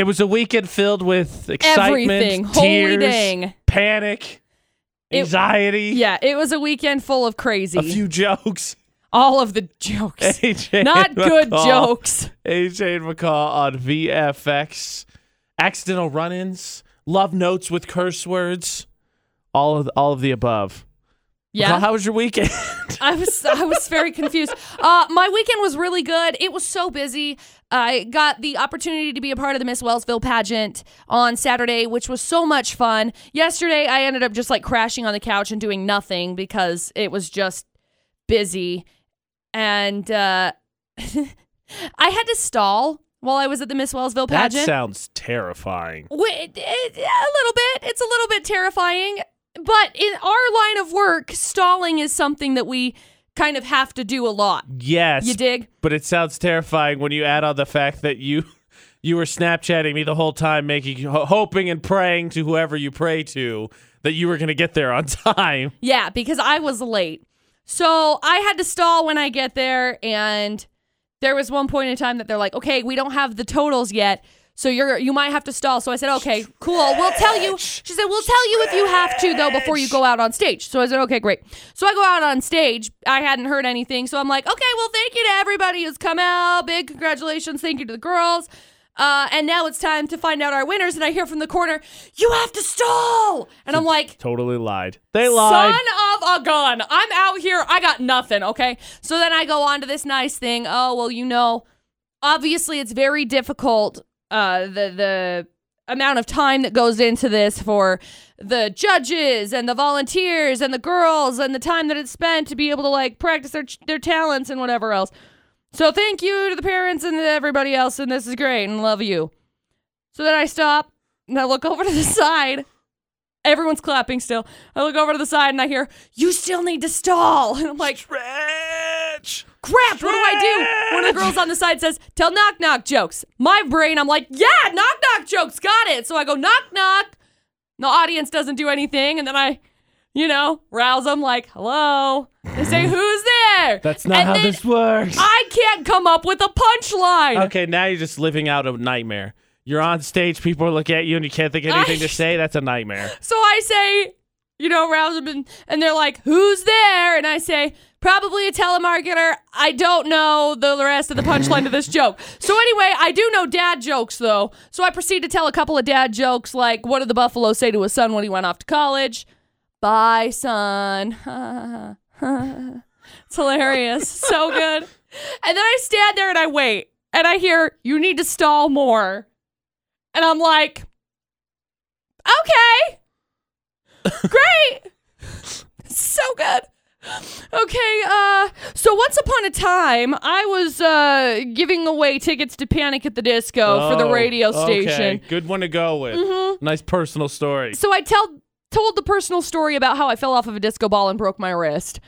It was a weekend filled with excitement, Everything. Holy tears, dang. panic, It- anxiety, Yeah, it was a weekend full of crazy. a few jokes. All of the jokes. AJ Not good McCall. jokes. AJ and McCall on VFX. Accidental run-ins, love notes with curse words, all of all of the above. Yeah. McCall, how was your weekend? I was I was very confused. Uh, my weekend was really good. It was so busy. I got the opportunity to be a part of the Miss Wellsville pageant on Saturday, which was so much fun. Yesterday, I ended up just like crashing on the couch and doing nothing because it was just busy, and uh, I had to stall while I was at the Miss Wellsville pageant. that sounds terrifying. Wait, it, a little bit. It's a little bit terrifying. But in our line of work, stalling is something that we kind of have to do a lot. Yes, You dig? but it sounds terrifying when you add on the fact that you you were Snapchatting me the whole time, making hoping and praying to whoever you pray to that you were going to get there on time. Yeah, because I was late. So I had to stall when I get there. And there was one point in time that they're like, okay, we don't have the totals yet. So you're you might have to stall. So I said, okay, cool. We'll tell you. She said, we'll tell you if you have to though before you go out on stage. So I said, okay, great. So I go out on stage. I hadn't heard anything. So I'm like, okay, well, thank you to everybody who's come out. Big congratulations. Thank you to the girls. Uh, and now it's time to find out our winners. And I hear from the corner, you have to stall. And I'm like, Totally lied. They lied. Son of a gun. I'm out here. I got nothing, okay? So then I go on to this nice thing. Oh, well, you know, obviously it's very difficult uh the the amount of time that goes into this for the judges and the volunteers and the girls and the time that it's spent to be able to like practice their their talents and whatever else. So thank you to the parents and everybody else and this is great and love you. So then I stop and I look over to the side Everyone's clapping still. I look over to the side and I hear, You still need to stall. And I'm like, Stretch. Crap, what do I do? One of the girls on the side says, Tell knock knock jokes. My brain, I'm like, Yeah, knock knock jokes. Got it. So I go, Knock knock. The audience doesn't do anything. And then I, you know, rouse them like, Hello. They say, Who's there? That's not And how this works. I can't come up with a punchline. Okay, now you're just living out a nightmare. You're on stage, people are looking at you, and you can't think of anything I- to say. That's a nightmare. So I say, you know, rouse them, and, and they're like, "Who's there?" And I say, "Probably a telemarketer." I don't know the rest of the punchline to this joke. So anyway, I do know dad jokes though. So I proceed to tell a couple of dad jokes, like, "What did the buffalo say to his son when he went off to college?" Bye, son. it's hilarious. So good. And then I stand there and I wait, and I hear, "You need to stall more," and I'm like, "Okay." Great. so good. Okay, uh so once upon a time I was uh giving away tickets to Panic at the Disco for the Oh, radio station. Mm-hmm. Good one to go with. Nice personal story. So I tell told the personal story about how I fell off of a disco ball and broke my wrist.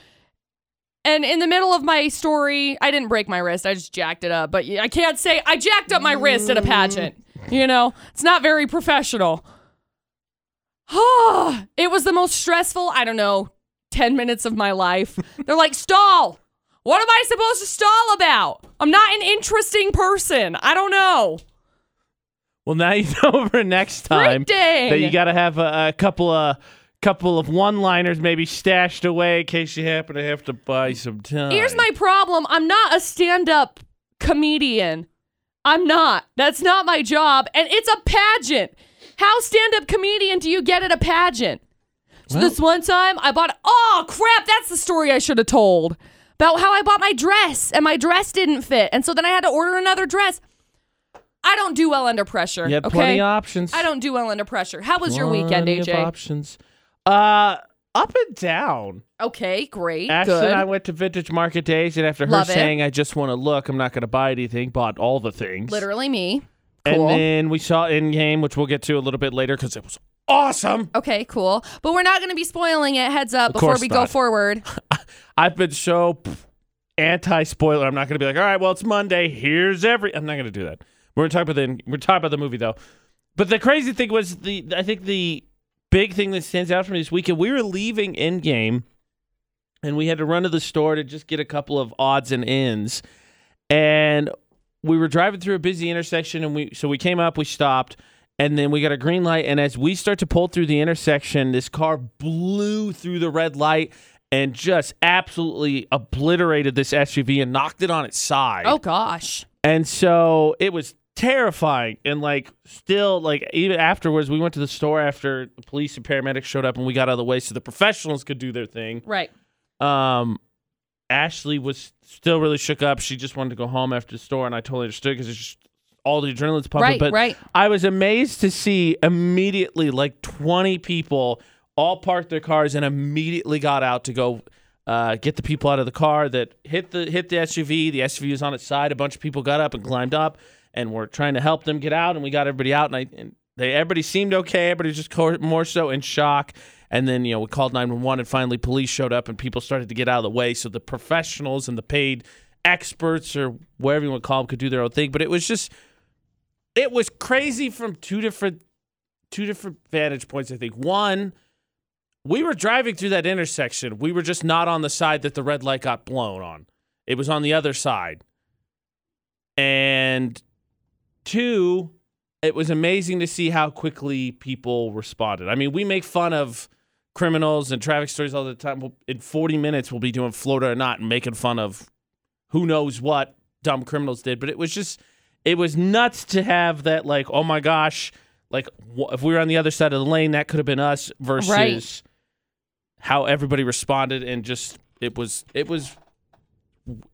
And in the middle of my story, I didn't break my wrist. I just jacked it up. But I can't say I jacked up my wrist at a pageant. You know, it's not very professional. it was the most stressful, I don't know, 10 minutes of my life. They're like, stall. What am I supposed to stall about? I'm not an interesting person. I don't know. Well, now you know for next time dang. that you got to have a, a couple of couple of one-liners maybe stashed away in case you happen to have to buy some time. Here's my problem. I'm not a stand-up comedian. I'm not. That's not my job. And it's a pageant. How stand-up comedian do you get at a pageant? So Well- this one time I bought oh crap, that's the story I should have told. About how I bought my dress and my dress didn't fit. And so then I had to order another dress. I don't do well under pressure. You had okay? plenty of options. I don't do well under pressure. How was your weekend, Plenty of AJ? options. Uh, up and down. Okay, great. Ashley good. and I went to Vintage Market Days, and after her Love it. saying, "I just want to look, I'm not going to buy anything," bought all the things. Literally me. And then we saw Endgame, which we'll get to a little bit later because it was awesome. Okay, cool. But we're not going to be spoiling it. Heads up Of before course we go not. forward. I've been so anti spoiler. I'm not going to be like, all right, well, it's Monday. Here's every. I'm not going to do that. We're going to talk about the we're talking about the movie though. But the crazy thing was the I think the big thing that stands out from this weekend. We were leaving Endgame, and we had to run to the store to just get a couple of odds and ends, and we were driving through a busy intersection, and we so we came up, we stopped, and then we got a green light. And as we start to pull through the intersection, this car blew through the red light and just absolutely obliterated this SUV and knocked it on its side. Oh gosh. And so it was terrifying. And like, still, like, even afterwards, we went to the store after the police and paramedics showed up and we got out of the way so the professionals could do their thing. Right. Um, Ashley was still really shook up. She just wanted to go home after the store, and I totally understood because it's just all the adrenaline's pumping. Right, but right. I was amazed to see immediately like 20 people all parked their cars and immediately got out to go uh, get the people out of the car that hit the hit the SUV. The SUV was on its side. A bunch of people got up and climbed up, and we're trying to help them get out. And we got everybody out, and, I, and they everybody seemed okay. Everybody just more so in shock. And then you know we called nine one one, and finally police showed up, and people started to get out of the way. So the professionals and the paid experts or whatever you want to call them could do their own thing. But it was just it was crazy from two different two different vantage points. I think one we were driving through that intersection. We were just not on the side that the red light got blown on. It was on the other side. And two, it was amazing to see how quickly people responded. I mean, we make fun of criminals and traffic stories all the time. In 40 minutes, we'll be doing Florida or not and making fun of who knows what dumb criminals did. But it was just, it was nuts to have that, like, oh my gosh, like if we were on the other side of the lane, that could have been us versus Right. how everybody responded and just it was it was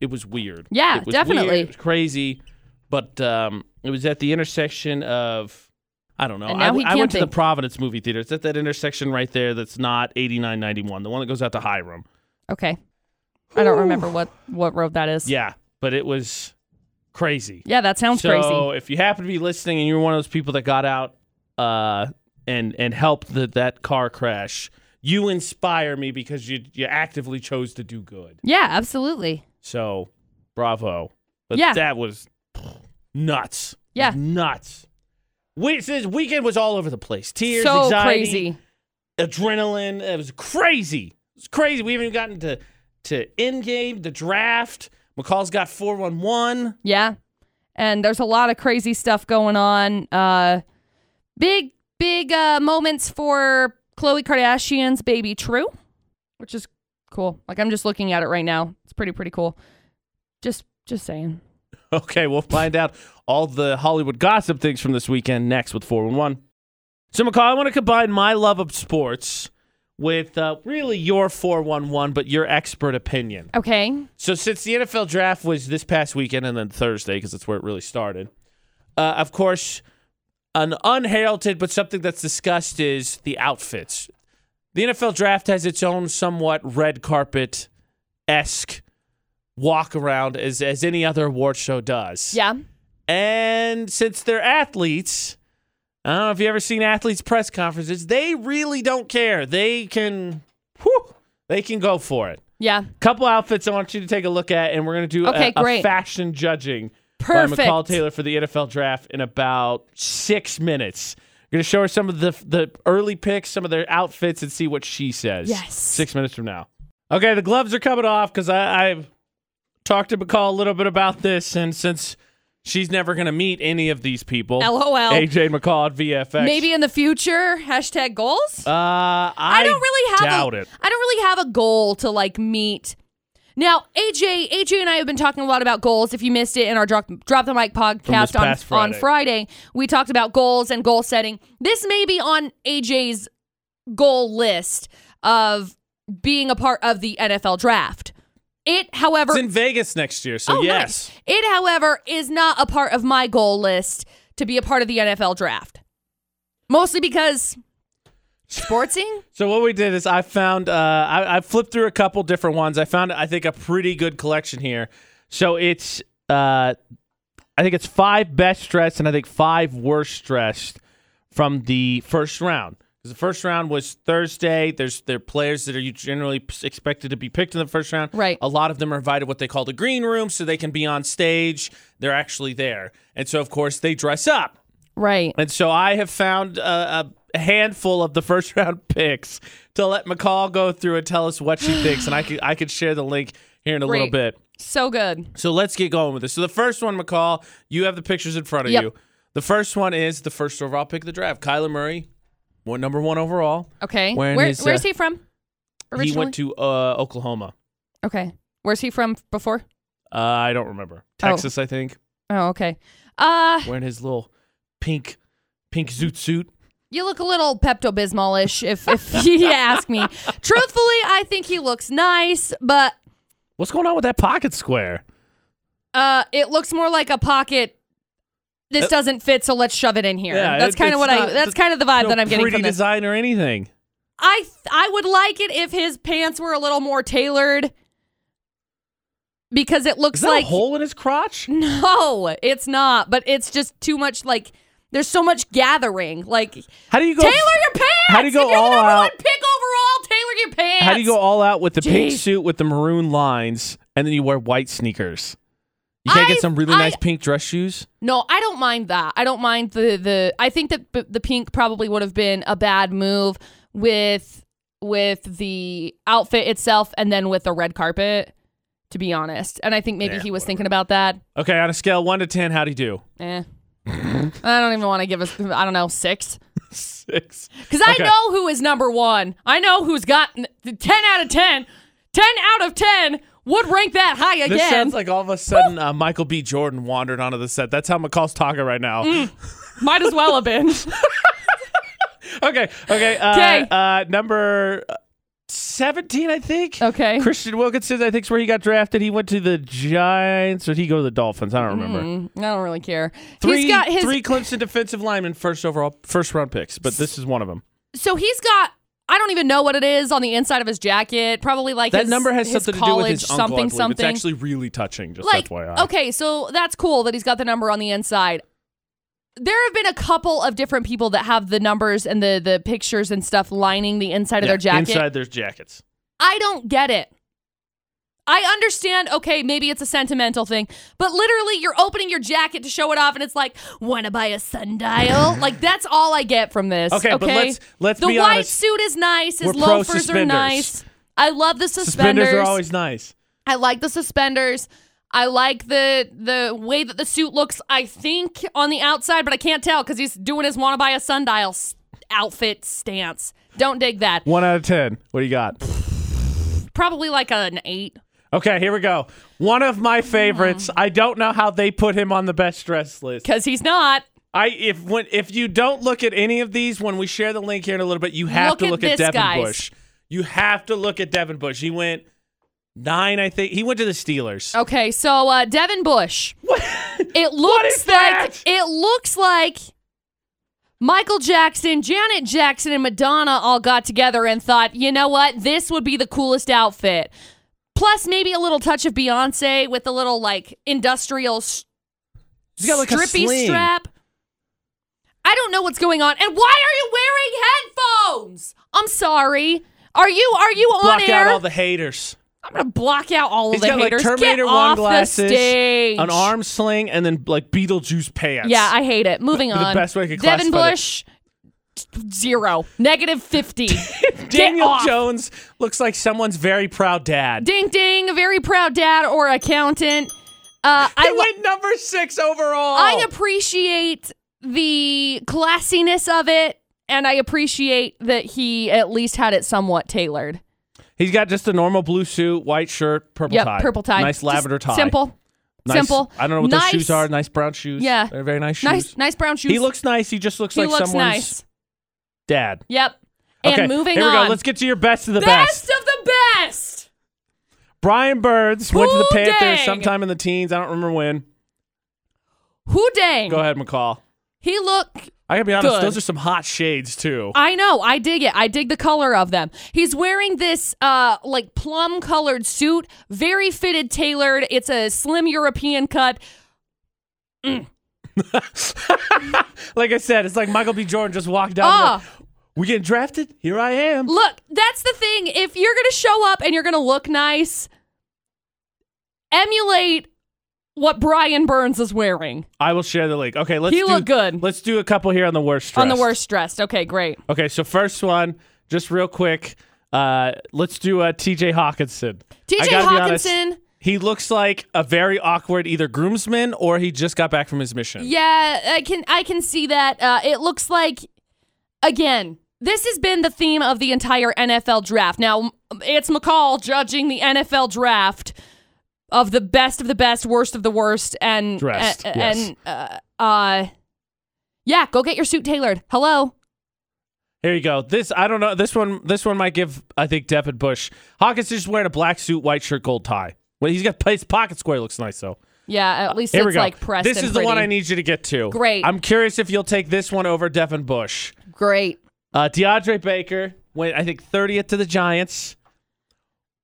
it was weird. Yeah, it was definitely. weird, it was crazy, but um, it was at the intersection of I don't know. And I, he I went to the. Providence movie theater. It's at that intersection right there. That's not eighty nine ninety one. The one that goes out to Hyrum. Okay. I don't remember what what road that is. Yeah, but it was crazy. Yeah, that sounds so crazy. So if you happen to be listening and you're one of those people that got out uh, and and helped the, that car crash, you inspire me because you you actively chose to do good. Yeah, absolutely. So bravo. But Yeah. that was nuts. Yeah. nuts. We, this weekend was all over the place. Tears, so anxiety, crazy. adrenaline. It was crazy. It's crazy. We haven't even gotten to to Endgame, the draft. McCall's got four one one. Yeah. And there's a lot of crazy stuff going on. Uh big big uh moments for Khloe Kardashian's baby True, which is cool. Like I'm just looking at it right now. It's pretty pretty cool. Just just saying. Okay, we'll find out all the Hollywood gossip things from this weekend next with 411. So, McCall, I want to combine my love of sports with uh, really your 411, but your expert opinion. Okay. So, since the NFL draft was this past weekend and then Thursday, because that's where it really started, uh, of course, an unheralded but something that's discussed is the outfits. The NFL draft has its own somewhat red carpet esque walk around as, as any other award show does. Yeah. And since they're athletes, I don't know if you ever seen athletes press conferences, they really don't care. They can whew, they can go for it. Yeah. Couple outfits I want you to take a look at, and we're gonna do Okay, a, a fashion judging Perfect. by McCall Taylor for the NFL draft in about six minutes. We're gonna show her some of the the early picks, some of their outfits, and see what she says. Yes. Six minutes from now. Okay, the gloves are coming off because I I've talked to McCall a little bit about this, and since she's never gonna meet any of these people, LOL. AJ McCall at VFX. Maybe in the future, hashtag goals. Uh, I, I don't really have doubt a, it. I don't really have a goal to like meet. Now, AJ, AJ and I have been talking a lot about goals. If you missed it in our drop, drop the mic podcast on past on Friday. Friday, we talked about goals and goal setting. This may be on AJ's goal list of being a part of the NFL draft. It, however, It's in Vegas next year, so Oh, yes. nice. It, however, is not a part of my goal list to be a part of the NFL draft. Mostly because sportsing. So what we did is I found uh, I, I flipped through a couple different ones. I found I think a pretty good collection here. So it's uh, I think it's five best dressed and I think five worst dressed from the first round. The first round was Thursday. There's there are players that are generally expected to be picked in the first round. Right. A lot of them are invited what they call the green room, so they can be on stage. They're actually there, and so of course they dress up. Right. And so I have found a, a handful of the first round picks to let McCall go through and tell us what she thinks. And I could I could share the link here in a little bit. So good. So let's get going with this. So the first one, McCall, you have the pictures in front of Yep. you. The first one is the first overall pick of the draft. Kyler Murray, one number one overall. Okay. Where, his, where's uh, he from? Originally? He went to uh, Oklahoma. okay. Where's he from before? Uh, I don't remember. Texas, I think. Oh, okay. Uh, Wearing his little pink, pink zoot suit. you look a little Pepto Bismol-ish, if if you ask me. Truthfully, I think he looks nice, but What's going on with that pocket square? uh, it looks more like a pocket. This Uh, doesn't fit, so let's shove it in here. Yeah, that's kind of what I. That's kind of the vibe no that I'm getting pretty from this. design or anything. I th- I would like it if his pants were a little more tailored, because it looks like a hole in his crotch? no, it's not. But it's just too much. Like there's so much gathering. Like How do you go? tailor your pants. How do you go all out? pick overall, tailor your pants. How do you go all out with the pink suit with the maroon lines, and then you wear white sneakers? You can't I- get some really I- nice pink dress shoes. No, I don't mind that. I don't mind the the. I think that b- the pink probably would have been a bad move with with the outfit itself, and then with the red carpet. To be honest, and I think maybe Yeah, he was whatever. thinking about that. Okay, on a scale of one to ten, how do you do? Eh. I don't even want to give us. I don't know six Six. because I Okay. know who is number one. I know who's got ten out of ten. Ten out of ten would rank that high again. This sounds like all of a sudden uh, Michael B. Jordan wandered onto the set. That's how McCall's talking right now. Mm. Might as well have been. Okay, okay. Uh, 'Kay. uh, number seventeen, I think. Okay. Christian Wilkinson, I think, is where he got drafted. He went to the Giants, or did he go to the Dolphins? I don't remember. Mm, I don't really care. Three, he's got his three Clemson defensive linemen, first overall, first round picks, but this is one of them. so he's got I don't even know what it is on the inside of his jacket. Probably like That his, number has his something to do with his uncle. Something something. It's actually really touching. Just like FYI. okay, so that's cool that he's got the number on the inside. There have been a couple of different people that have the numbers and the the pictures and stuff lining the inside of their jacket. Inside there's jackets. I don't get it. I understand, okay, maybe it's a sentimental thing, but literally you're opening your jacket to show it off and it's like, wanna buy a sundial? like that's all I get from this. Okay, Okay, but let's- let's The be white honest. suit is nice, his We're loafers are nice. I love the Suspenders, suspenders. are always nice. I like the suspenders. I like the the way that the suit looks, I think, on the outside, but I can't tell because he's doing his wanna buy a sundial outfit stance. Don't dig that. One out of ten. What do you got? Probably like an eight. Okay, here we go. One of my favorites. I don't know how they put him on the best dress list. Because he's not. I if when if you don't look at any of these when we share the link here in a little bit, you have Look to at look at, this, Devin guys. Bush. You have to look at Devin Bush. He went nine, I think. He went to the Steelers. Okay, so uh, Devin Bush. What? It looks like that? it looks like Michael Jackson, Janet Jackson, and Madonna all got together and thought, you know what, this would be the coolest outfit. Plus, maybe a little touch of Beyonce with a little like industrial s- He's got like strippy strap. I don't know what's going on. And why are you wearing headphones? I'm sorry. Are you are you on Block air? out all the haters. I'm gonna block out all of the got haters. like Terminator Get One off glasses, the stage. an arm sling, and then like Beetlejuice pants. Yeah, I hate it. Moving on. The on. best way I could Devin classify Bush, zero, negative fifty. Daniel. Jones looks like someone's very proud dad. ding ding, a very proud dad or accountant. Uh, he I went number six overall. I appreciate the classiness of it, and I appreciate that he at least had it somewhat tailored. He's got just a normal blue suit, white shirt, purple Yep, tie. purple tie, Nice Just lavender tie. simple, Nice- simple. I don't know what nice, those shoes are. Nice brown shoes. Yeah. They're very nice shoes. Nice, nice brown shoes. He looks nice. He just looks He like looks someone's nice. Dad. Yep. And okay, moving here we on. go. Let's get to your best of the best, best. of the best. Brian Burns went to the Who Panthers dang? sometime in the teens. I don't remember when. Who dang? Go ahead, McCall. He look I gotta be honest. Good. Those are some hot shades too. I know. I dig it. I dig the color of them. He's wearing this uh like plum colored suit, very fitted, tailored. It's a slim European cut. like I said, it's like Michael B. Jordan just walked down. Ah. We getting drafted? Here I am. Look, that's the thing. If you're gonna show up and you're gonna look nice, emulate what Brian Burns is wearing. I will share the link. Okay, let's He do, looked good. Let's do a couple here on the worst dressed. On the worst dressed. Okay, great. Okay, so first one, just real quick. Uh, let's do uh, T.J. Hockenson. I TJ gotta be honest, Hockenson. he looks like a very awkward either groomsman or he just got back from his mission. Yeah, I can I can see that. Uh, it looks like again. This has been the theme of the entire NFL draft. Now it's McCall judging the NFL draft of the best of the best, worst of the worst, and Dressed, uh, yes. and uh, uh, yeah, go get your suit tailored. Hello. Here you go. This I don't know. This one this one might give I think Devin Bush. Hawkins is just wearing a black suit, white shirt, gold tie. Well, he's got his pocket square looks nice though. Yeah, at least Here it's we go. like pressed. this and is the one. I need you to get to. Great. I'm curious if you'll take this one over Devin Bush. Great. Uh, DeAndre Baker went I think 30th to the Giants.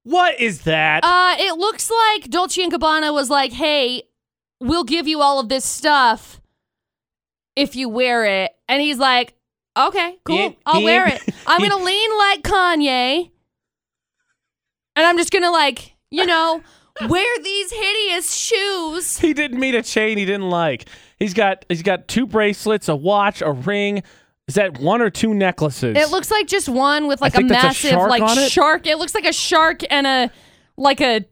What is that? Uh, it looks like Dolce and Gabbana was like, "Hey, we'll give you all of this stuff if you wear it," and he's like, "Okay, cool, ain't- I'll he wear it. I'm gonna lean like Kanye, and I'm just gonna like, you know, wear these hideous shoes." he didn't meet a chain he didn't like. He's got he's got two bracelets, a watch, a ring. Is that one or two necklaces? It looks like just one with like a massive shark like it. shark. It looks like a shark and a like a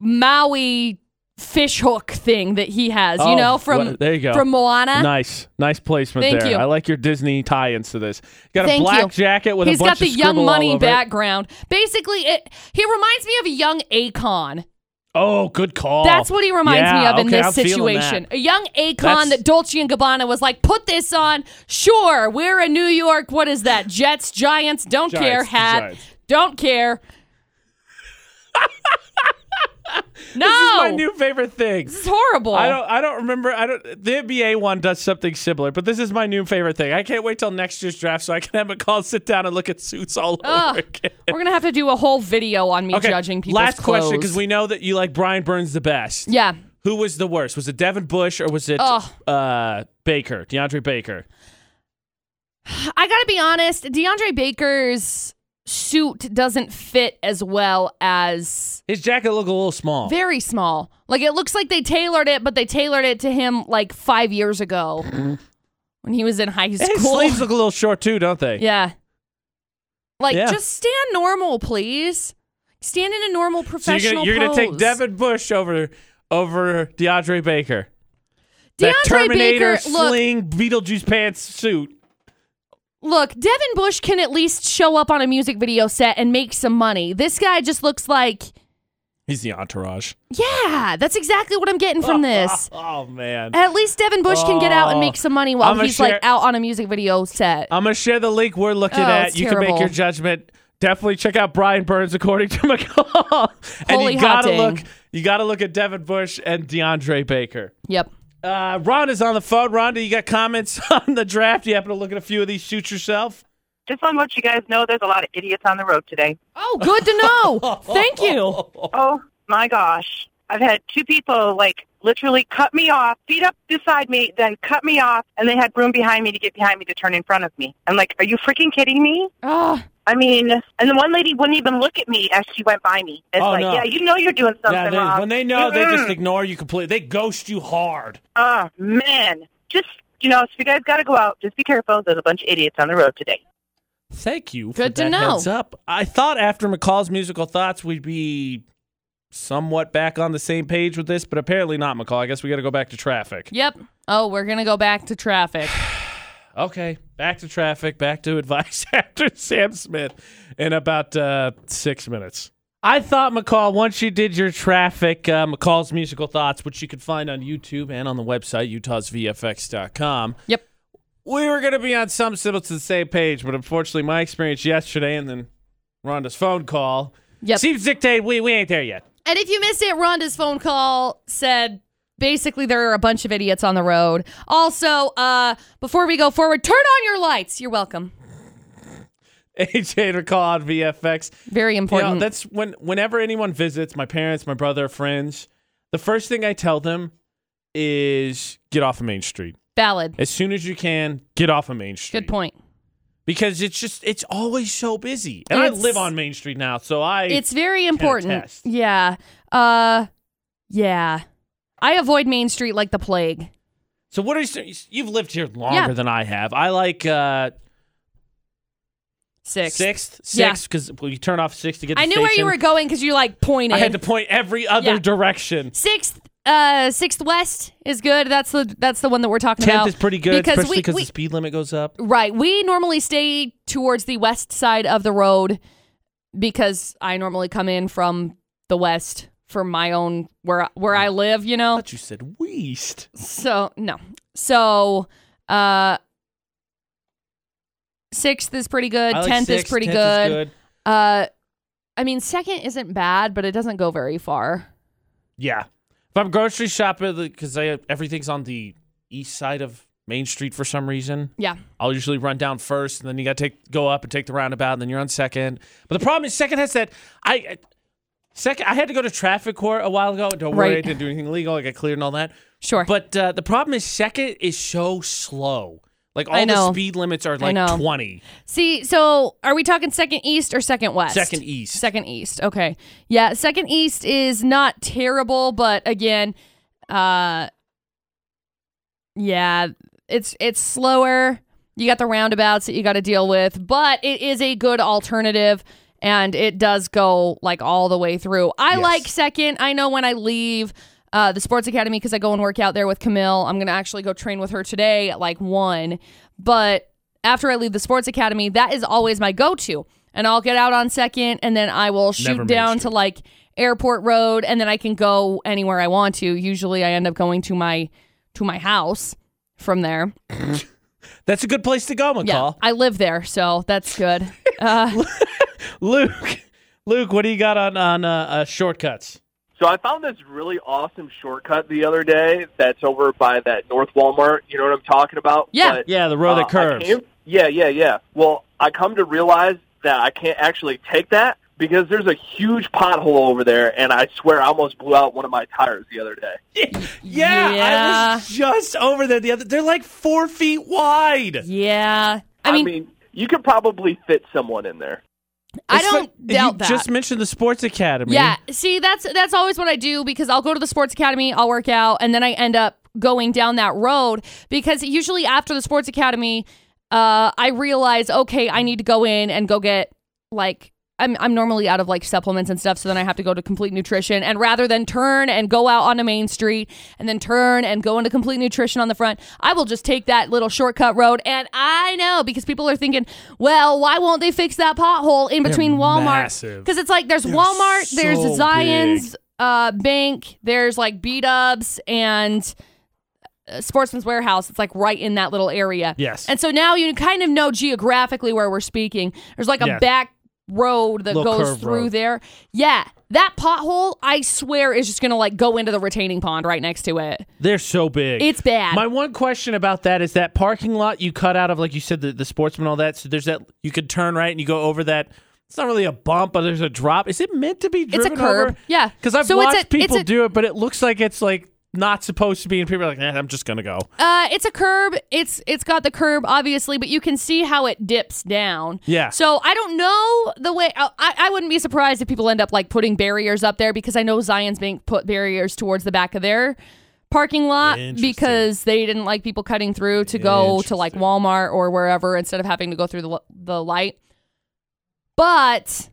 Maui fish hook thing that he has. Oh, you know, from what- there you go. from Moana. Nice, nice placement Thank there. you. I like your Disney tie-ins to this. Got a Thank black you. jacket with He's a bunch got the Young Money over it. background. Basically, it he reminds me of a young Akon. Oh, good call. That's what he reminds me Yeah, of in okay, this I'm situation. A young Akon That's- that Dolce and Gabbana was like, put this on. Sure, we're in New York. What is that? Jets, Giants, don't Giants, care. Hat, Giants. don't care. No, This is my new favorite thing. This is horrible. I don't. I don't remember. I don't. The NBA one does something similar, but this is my new favorite thing. I can't wait till next year's draft so I can have McCall, sit down, and look at suits all Ugh. over again. We're gonna have to do a whole video on me Okay. judging people's Last clothes. question, because we know that you like Brian Burns the best. yeah. Who was the worst? Was it Devin Bush or was it uh, Baker, DeAndre Baker? I gotta be honest, DeAndre Baker's suit doesn't fit as well as His jacket looked a little small. very small. Like it looks like they tailored it, but they tailored it to him like five years ago mm-hmm. when he was in high school. His sleeves look a little short too, don't they? yeah. Like Yeah. just stand normal, please. Stand in a normal So professional you're gonna, you're gonna take pose. Devin Bush over over DeAndre Baker. that DeAndre Terminator Baker, look, sling Beetlejuice pants suit. Look, Devin Bush can at least show up on a music video set and make some money. This guy just looks like, He's the entourage. yeah, that's exactly what I'm getting from this. Oh man. At least Devin Bush can get out and Oh. make some money while I'ma he's share- like out on a music video set. I'm gonna share the link we're looking Oh, at. it's You can make terrible. your judgment. Definitely check out Brian Burns according to McCall. and Holy you hot gotta dang. look you gotta look at Devin Bush and DeAndre Baker. Yep. Uh, Rhonda's on the phone. Rhonda, you got comments on the draft? You happen to look at a few of these shoots yourself? Just want to let you guys know there's a lot of idiots on the road today. Oh, good to know. Thank you. Oh my gosh. I've had two people like literally cut me off, feet up beside me, then cut me off, and they had room behind me to get behind me to turn in front of me. I'm like, are you freaking kidding me? Oh, I mean, and the one lady wouldn't even look at me as she went by me. It's Oh, like, no. yeah, you know you're doing something Yeah, they, wrong. when they know, they just ignore you completely. They ghost you hard. Oh, man. Just, you know, if you guys got to go out, just be careful. There's a bunch of idiots on the road today. Thank you. Good for to that know. Heads up. I thought after McCall's musical thoughts, we'd be somewhat back on the same page with this, but apparently not, McCall. I guess we got to go back to traffic. yep. Oh, we're going to go back to traffic. Okay, back to traffic, back to advice after Sam Smith in about uh, six minutes. I thought, McCall, once you did your traffic, uh, McCall's musical thoughts, which you can find on YouTube and on the website, utahsvfx.com, Yep. we were going to be on some similar to the same page, but unfortunately, my experience yesterday and then Rhonda's phone call Yep. seems to dictate we, we ain't there yet. And if you missed it, Rhonda's phone call said basically there are a bunch of idiots on the road. Also, uh, before we go forward, turn on your lights. You're welcome. AJ to call on VFX. Very You know, important. that's when whenever anyone visits, my parents, my brother, friends, the first thing I tell them is get off of Main Street. Valid. As soon as you can, get off of Main Street. Good point. Because it's just it's always so busy. And It's- I live on Main Street now, so I It's very important. attest. Yeah. Uh yeah. I avoid Main Street like the plague. So what are you? You've lived here longer Yeah. than I have. I like uh Sixth. Sixth, Yeah. sixth, because you turn off six to get. The I knew where you station. were going because you like pointed. I had to point every other Yeah. direction. Sixth, uh, sixth west is good. That's the that's the one that we're talking Tenth about. is pretty good, because especially we- because we- the speed limit goes up. Right. We normally stay towards the west side of the road because I normally come in from the west for my own where where I live, you I know. thought you said west. So, no. So, uh 6th is pretty good. I like 10th is pretty 10th good. good. Uh I mean, second isn't bad, but it doesn't go very far. Yeah. If I'm grocery shopping, because everything's on the east side of Main Street for some reason, Yeah. I'll usually run down first, and then you got to take go up and take the roundabout, and then you're on second. But the problem is, second has that I. Second, I had to go to traffic court a while ago. Don't worry, I Right. didn't do anything illegal. I got cleared and all that. Sure. But uh, the problem is, second is so slow. Like all I the know. speed limits are like know. 20. See, so are we talking second east or second west? Second east. Second east. Okay. Yeah, second east is not terrible, but again, uh yeah, it's it's slower. You got the roundabouts that you got to deal with, but it is a good alternative and it does go like all the way through. I Yes. like second. I know when I leave uh, the sports academy because I go and work out there with Camille. I'm gonna actually go train with her today at like one. But after I leave the sports academy, that is always my go-to, and I'll get out on second, and then I will shoot Never down to like airport road, and then I can go anywhere I want to. Usually, I end up going to my to my house from there. That's a good place to go, Yeah, McCall. I live there, so that's good. Uh, Luke, Luke, what do you got on on uh, uh, shortcuts? So I found this really awesome shortcut the other day that's over by that North Walmart. You know what I'm talking about? Yeah. But, Yeah, the road uh, that curves. came- yeah, yeah, yeah. Well, I come to realize that I can't actually take that because there's a huge pothole over there, and I swear I almost blew out one of my tires the other day. Yeah, I was just over there the other. They're like four feet wide. yeah, I mean, you could probably fit someone in there. I It's don't like- doubt you that. Just mentioned the sports academy. Yeah, see, that's that's always what I do because I'll go to the sports academy, I'll work out, and then I end up going down that road because usually after the sports academy, uh, I realize okay, I need to go in and go get like. I'm, I'm normally out of like supplements and stuff, so then I have to go to complete nutrition. And rather than turn and go out on onto Main Street and then turn and go into complete nutrition on the front, I will just take that little shortcut road. And I know because people are thinking, well, why won't they fix that pothole in between Walmart? Because it's like there's Walmart, there's so Zions uh, Bank, there's like B Dubs and uh, Sportsman's Warehouse. It's like right in that little area. Yes. And so now you kind of know geographically where we're speaking. There's like a Yes. back road that Little goes through road. there. Yeah. That pothole, I swear, is just gonna like go into the retaining pond right next to it. They're so big. It's bad. My one question about that is that parking lot you cut out of, like you said, the, the sportsman, all that. So there's that you could turn right and you go over that. It's not really a bump, but there's a drop. Is it meant to be a driven curb. over? Yeah. Because I've So it's watched a- it's people a- do it, but it looks like it's like not supposed to be, and people are like, eh, "I'm just gonna go." Uh, it's a curb. It's it's got the curb obviously, but you can see how it dips down. Yeah. So I don't know the way. I I wouldn't be surprised if people end up like putting barriers up there because I know Zions Bank put barriers towards the back of their parking lot because they didn't like people cutting through to go to like Walmart or wherever instead of having to go through the the light. But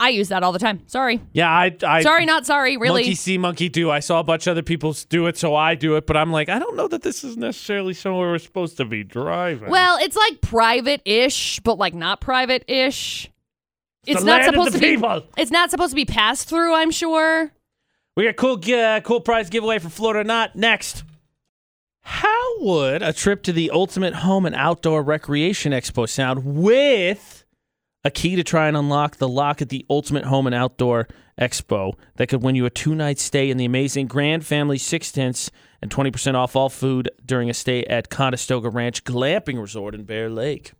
I use that all the time. Sorry. Yeah, I, I Sorry, not sorry. Really. Monkey see, monkey do. I saw a bunch of other people do it, so I do it. But I'm like, I don't know that this is necessarily somewhere we're supposed to be driving. Well, it's like private-ish, but like not private-ish. It's the not supposed to be. people. It's not supposed to be passed through. I'm sure. We got cool, uh, cool prize giveaway for Florida not next. How would a trip to the Ultimate Home and Outdoor Recreation Expo sound with a key to try and unlock the lock at the Ultimate Home and Outdoor Expo that could win you a two night stay in the amazing Grand Family Six Tents and 20% off all food during a stay at Conestoga Ranch Glamping Resort in Bear Lake?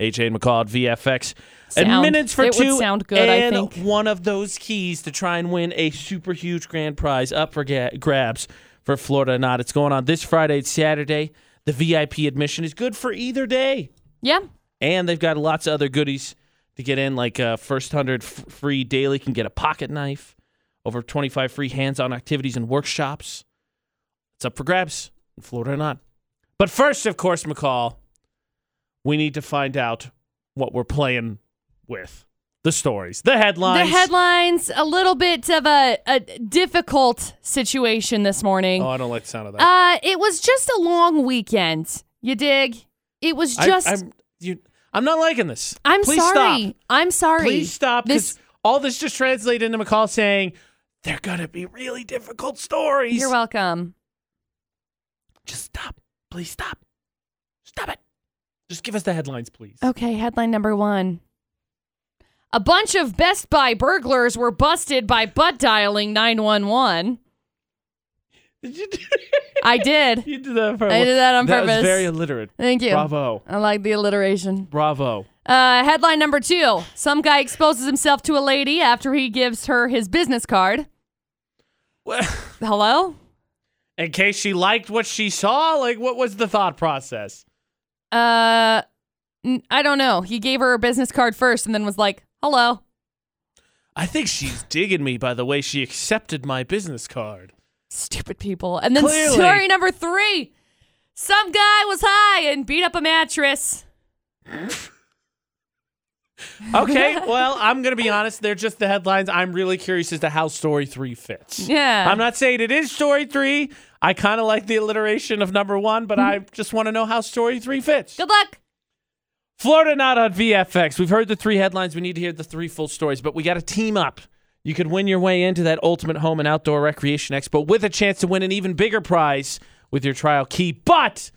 AJ and McCall at VFX. Sound. minutes for It would two sound good, I and think. one of those keys to try and win a super huge grand prize up for ga- grabs for Florida or not. It's going on this Friday, and Saturday. The VIP admission is good for either day. Yeah. And they've got lots of other goodies to get in, like uh, first 100 f- free daily can get a pocket knife, over 25 free hands on activities and workshops. It's up for grabs in Florida or not. But first, of course, McCall, we need to find out what we're playing with. The stories, the headlines. The headlines, a little bit of a, a difficult situation this morning. Oh, I don't like the sound of that. Uh, it was just a long weekend. You dig? It was just. I, I'm, you, I'm not liking this. I'm Please sorry. Stop. I'm sorry. Please stop. This. All this just translated into McCall saying they're gonna be really difficult stories. You're welcome. Just stop. Please stop. Stop it. Just give us the headlines, please. Okay, headline number one. A bunch of Best Buy burglars were busted by butt dialing 911. Did you do, I did. you did that on purpose. I did that on That purpose. was very illiterate. Thank you. Bravo. I like the alliteration. Bravo. Uh, headline number two. Some guy exposes himself to a lady after he gives her his business card. Well, Hello? in case she liked what she saw, like what was the thought process? Uh, n- I don't know. He gave her a business card first and then was like, hello. I think she's digging me by the way she accepted my business card. Stupid people. And then Clearly. story number three. Some guy was high and beat up a mattress. Okay, well, I'm going to be honest. They're just the headlines. I'm really curious as to how story three fits. Yeah. I'm not saying it is story three. I kind of like the alliteration of number one, but I just want to know how story three fits. Good luck. Florida not on VFX. We've heard the three headlines. We need to hear the three full stories, but we got to team up. You could win your way into that ultimate home and outdoor recreation expo with a chance to win an even bigger prize with your trial key. But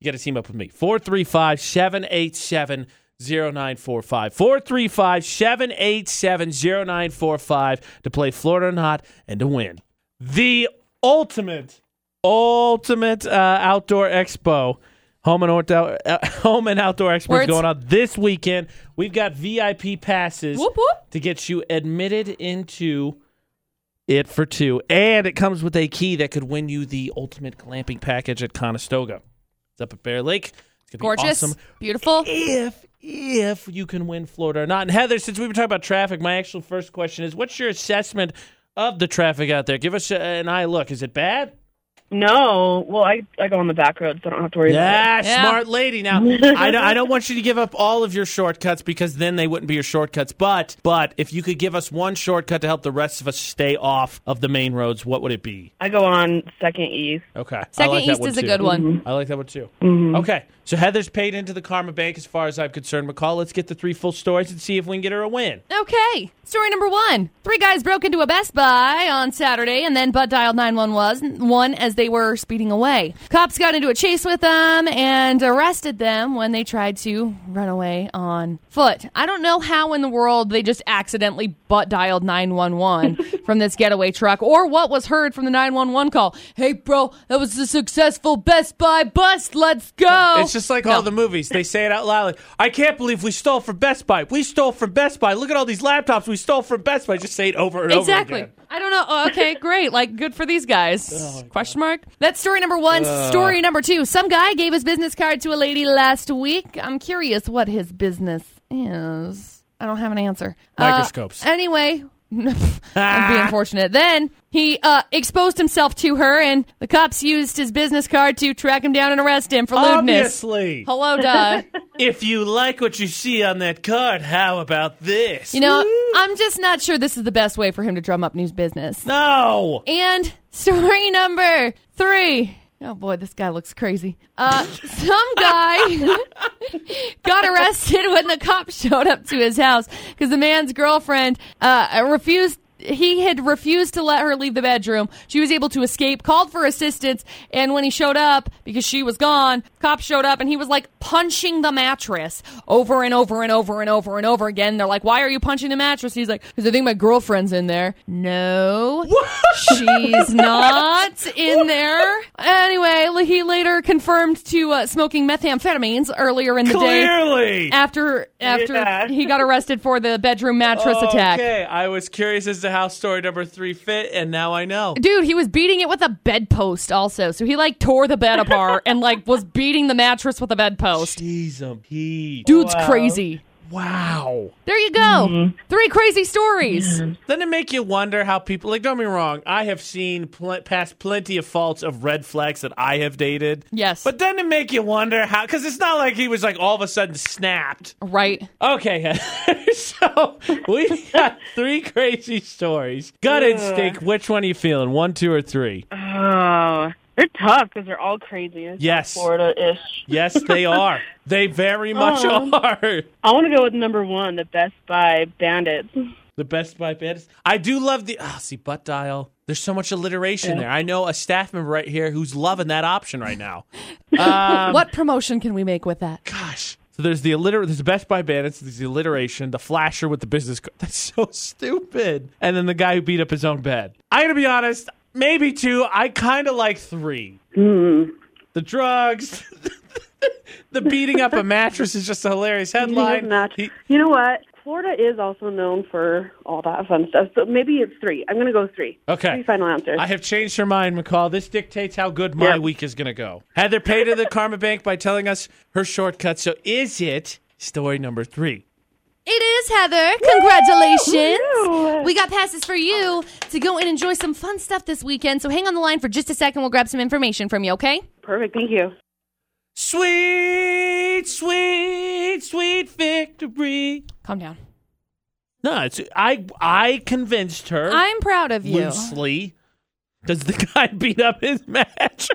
you got to team up with me. 435 787 0945. 435 787 0945 to play Florida or not and to win the ultimate, ultimate uh, outdoor expo. Home and outdoor, uh, home and outdoor Words. going on this weekend. We've got VIP passes Whoop, whoop. to get you admitted into it for two, and it comes with a key that could win you the ultimate glamping package at Conestoga. It's up at Bear Lake. It's gonna Gorgeous. be awesome Beautiful. if if you can win Florida or not. And Heather, since we were talking about traffic, my actual first question is: What's your assessment of the traffic out there? Give us a- an eye look. Is it bad? No, well, I I go on the back roads, so I don't have to worry about Yeah, Yeah. smart lady. Now, I don't, I don't want you to give up all of your shortcuts because then they wouldn't be your shortcuts. But but if you could give us one shortcut to help the rest of us stay off of the main roads, what would it be? I go on Second East. Okay, Second like East one is a too. good one. I like that one too. Mm-hmm. Okay, so Heather's paid into the Karma Bank as far as I'm concerned. McCall, let's get the three full stories and see if we can get her a win. Okay. Story number one. Three guys broke into a Best Buy on Saturday and then butt dialed 911 one as they were speeding away. Cops got into a chase with them and arrested them when they tried to run away on foot. I don't know how in the world they just accidentally butt dialed 911 from this getaway truck or what was heard from the 911 call. Hey, bro, that was a successful Best Buy bust. Let's go. It's just like all the movies. They say it out loud. Like, I can't believe we stole from Best Buy. We stole from Best Buy. Look at all these laptops we stole from Best Buy. Just say it over and Exactly. over again. Exactly. I don't know. Oh, okay, great. Like, good for these guys. Question mark. That's story number one. Story number two. Some guy gave his business card to a lady last week. I'm curious what his business is. I don't have an answer. Uh, Microscopes. anyway. I'm being fortunate. Then he uh, exposed himself to her, and the cops used his business card to track him down and arrest him for lewdness. Obviously. Hello, duh. If you like what you see on that card, how about this? you know, I'm just not sure this is the best way for him to drum up news business. no. And story number three. Oh boy, this guy looks crazy. Uh, some guy got arrested when the cops showed up to his house because the man's girlfriend uh, refused. He had refused to let her leave the bedroom. She was able to escape, called for assistance, and when he showed up, because she was gone, cops showed up and he was like punching the mattress over and over and over and over and over again. They're like, Why are you punching the mattress? He's like, Because I think my girlfriend's in there. No, she's not in there. Anyway, he later confirmed to uh, smoking methamphetamines earlier in the day Clearly. after after Yeah. he got arrested for the bedroom mattress attack. Okay, I was curious as to how story number three fit, and now I know. Dude, he was beating it with a bedpost also. So he like tore the bed apart and like was beating the mattress with a bedpost. Jeez, um, he. Dude's Wow. crazy. Wow. There you go. Mm-hmm. Three crazy stories. Doesn't it make you wonder how people like? Don't be wrong. I have seen pl- past plenty of faults of red flags that I have dated. Yes. But doesn't it make you wonder how? Because it's not like he was like all of a sudden snapped. Right. Okay, so we got three crazy stories. Gut instinct. Which one are you feeling? One, two, or three? Oh, they're tough because they're all crazy. It's Yes. Florida-ish. Yes, they are. They very much Oh. are. I want to go with number one, the Best Buy Bandits. The Best Buy Bandits. I do love the. Oh, see, butt dial. There's so much alliteration there. I know a staff member right here who's loving that option right now. Um, what promotion can we make with that? Gosh. So there's the alliter- there's the Best Buy Bandits, there's the alliteration, the flasher with the business card. That's so stupid. And then the guy who beat up his own bed. I gotta be honest, maybe two. I kind of like three. Hmm. The drugs, the beating up a mattress is just a hilarious headline. He- You know what? Florida is also known for all that fun stuff. So maybe it's three. I'm going to go three. Okay. Three final answers. I have changed her mind, McCall. This dictates how good my Yep. week is going to go. Heather paid to the Karma Bank by telling us her shortcut. So is it story number three? It is Heather. Congratulations. Woo! We got passes for you to go and enjoy some fun stuff this weekend. So hang on the line for just a second. We'll grab some information from you, okay? Perfect. Thank you. Sweet, sweet, sweet victory. Calm down. No, it's I. I convinced her I'm proud of you. loosely. Does the guy beat up his match?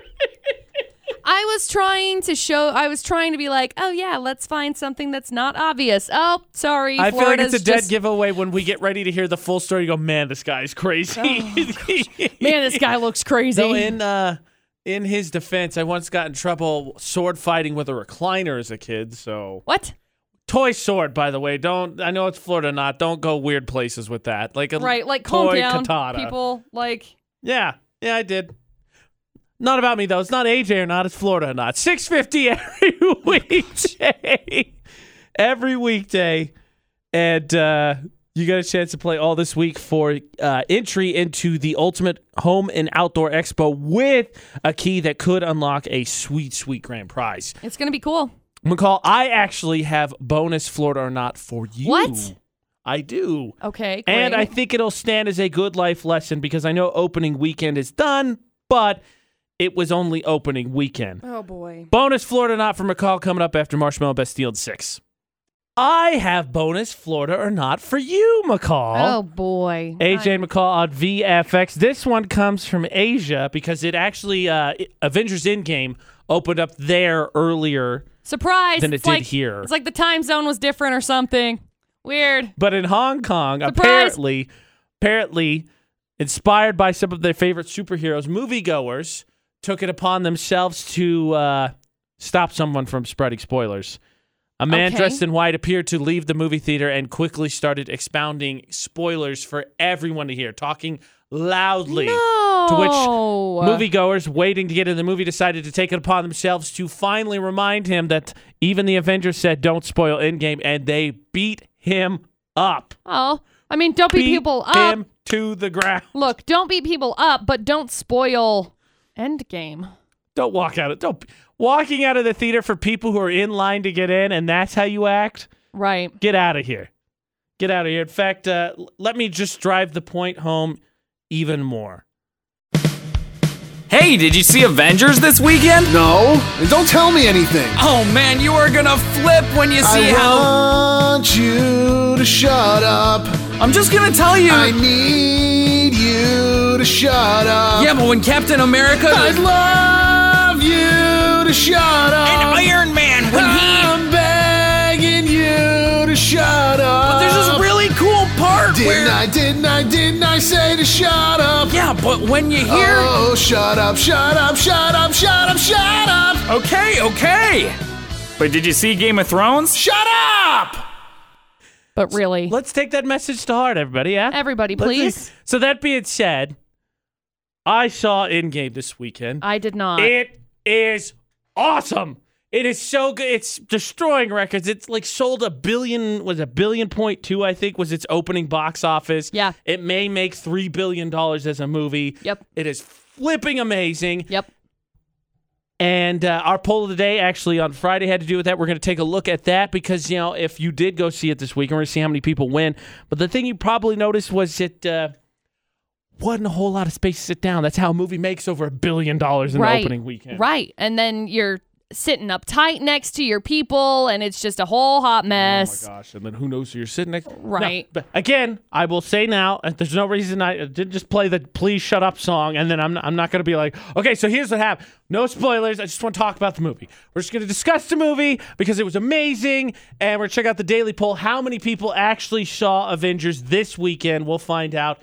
I was trying to show. I was trying to be like, oh yeah, let's find something that's not obvious. Oh, sorry. I feel like it's a Florida's dead just- giveaway when we get ready to hear the full story. You go, man, this guy's crazy. Man, this guy looks crazy. So in uh, in his defense, I once got in trouble sword fighting with a recliner as a kid. So what? toy sword, by the way. Don't I know it's Florida, not. Don't go weird places with that. Like a Right, like calm toy down. katana. People like Yeah, yeah, I did. Not about me though. It's not AJ or not. It's Florida or not. Six fifty every weekday. every weekday, and uh, you got a chance to play all this week for uh, entry into the Ultimate Home and Outdoor Expo with a key that could unlock a sweet, sweet grand prize. it's gonna be cool. McCall, I actually have bonus Florida or not for you. What? I do. Okay, And I think it'll stand as a good life lesson because I know opening weekend is done, but it was only opening weekend. Oh boy. Bonus Florida not for McCall coming up after Marshmello Bastille 6. I have bonus Florida or not for you, McCall. Oh boy. AJ and McCall on VFX. This one comes from Asia because it actually, uh, Avengers Endgame opened up there earlier Surprise. than it did like, here. It's like the time zone was different or something. Weird. But in Hong Kong, Surprise! apparently, apparently, inspired by some of their favorite superheroes, moviegoers took it upon themselves to uh, stop someone from spreading spoilers. A man Okay. dressed in white appeared to leave the movie theater and quickly started expounding spoilers for everyone to hear, talking loudly. No. To which moviegoers waiting to get in the movie decided to take it upon themselves to finally remind him that even the Avengers said don't spoil Endgame, and they beat him up. Oh, I mean, don't beat Beat people up. him to the ground. Look, don't beat people up, but don't spoil Endgame. Don't walk out of don't walking out of the theater for people who are in line to get in, and that's how you act. Right. Get out of here. Get out of here. In fact, uh, let me just drive the point home even more. Hey, did you see Avengers this weekend? No, don't tell me anything. Oh man, you are gonna flip when you see I how. I want you to shut up. I'm just gonna tell you. I need you to shut up. yeah, but when Captain America I'd love you to shut up. and Iron Man, when he. I'm begging you to shut up. But there's this really cool part Didn't where. I, didn't I, didn't I say to shut up? Yeah, but when you hear. Oh, shut up, shut up, shut up, shut up, shut up. Okay, okay. But did you see Game of Thrones? Shut up! But really, Let's take that message to heart, everybody. Yeah, everybody, please. So that being said, I saw Endgame this weekend. I did not. It is awesome. It is so good. It's destroying records. It's like sold a billion, was a billion point two, I think, was its opening box office. Yeah. It may make three billion dollars as a movie. Yep. It is flipping amazing. Yep. And uh, our poll of the day actually on Friday had to do with that. We're going to take a look at that because, you know, if you did go see it this week, we're going to see how many people win. But the thing you probably noticed was it uh, wasn't a whole lot of space to sit down. That's how a movie makes over a billion dollars in right. the opening weekend. Right. And then you're sitting up tight next to your people, and it's just a whole hot mess. Oh my gosh! And then who knows who you're sitting next? Right. No, but again, I will say now, there's no reason I uh, didn't just play the "Please Shut Up" song, and then I'm not, I'm not going to be like, okay, so here's what happened. No spoilers. I just want to talk about the movie. We're just going to discuss the movie because it was amazing, and we're going to check out the daily poll. How many people actually saw Avengers this weekend? We'll find out.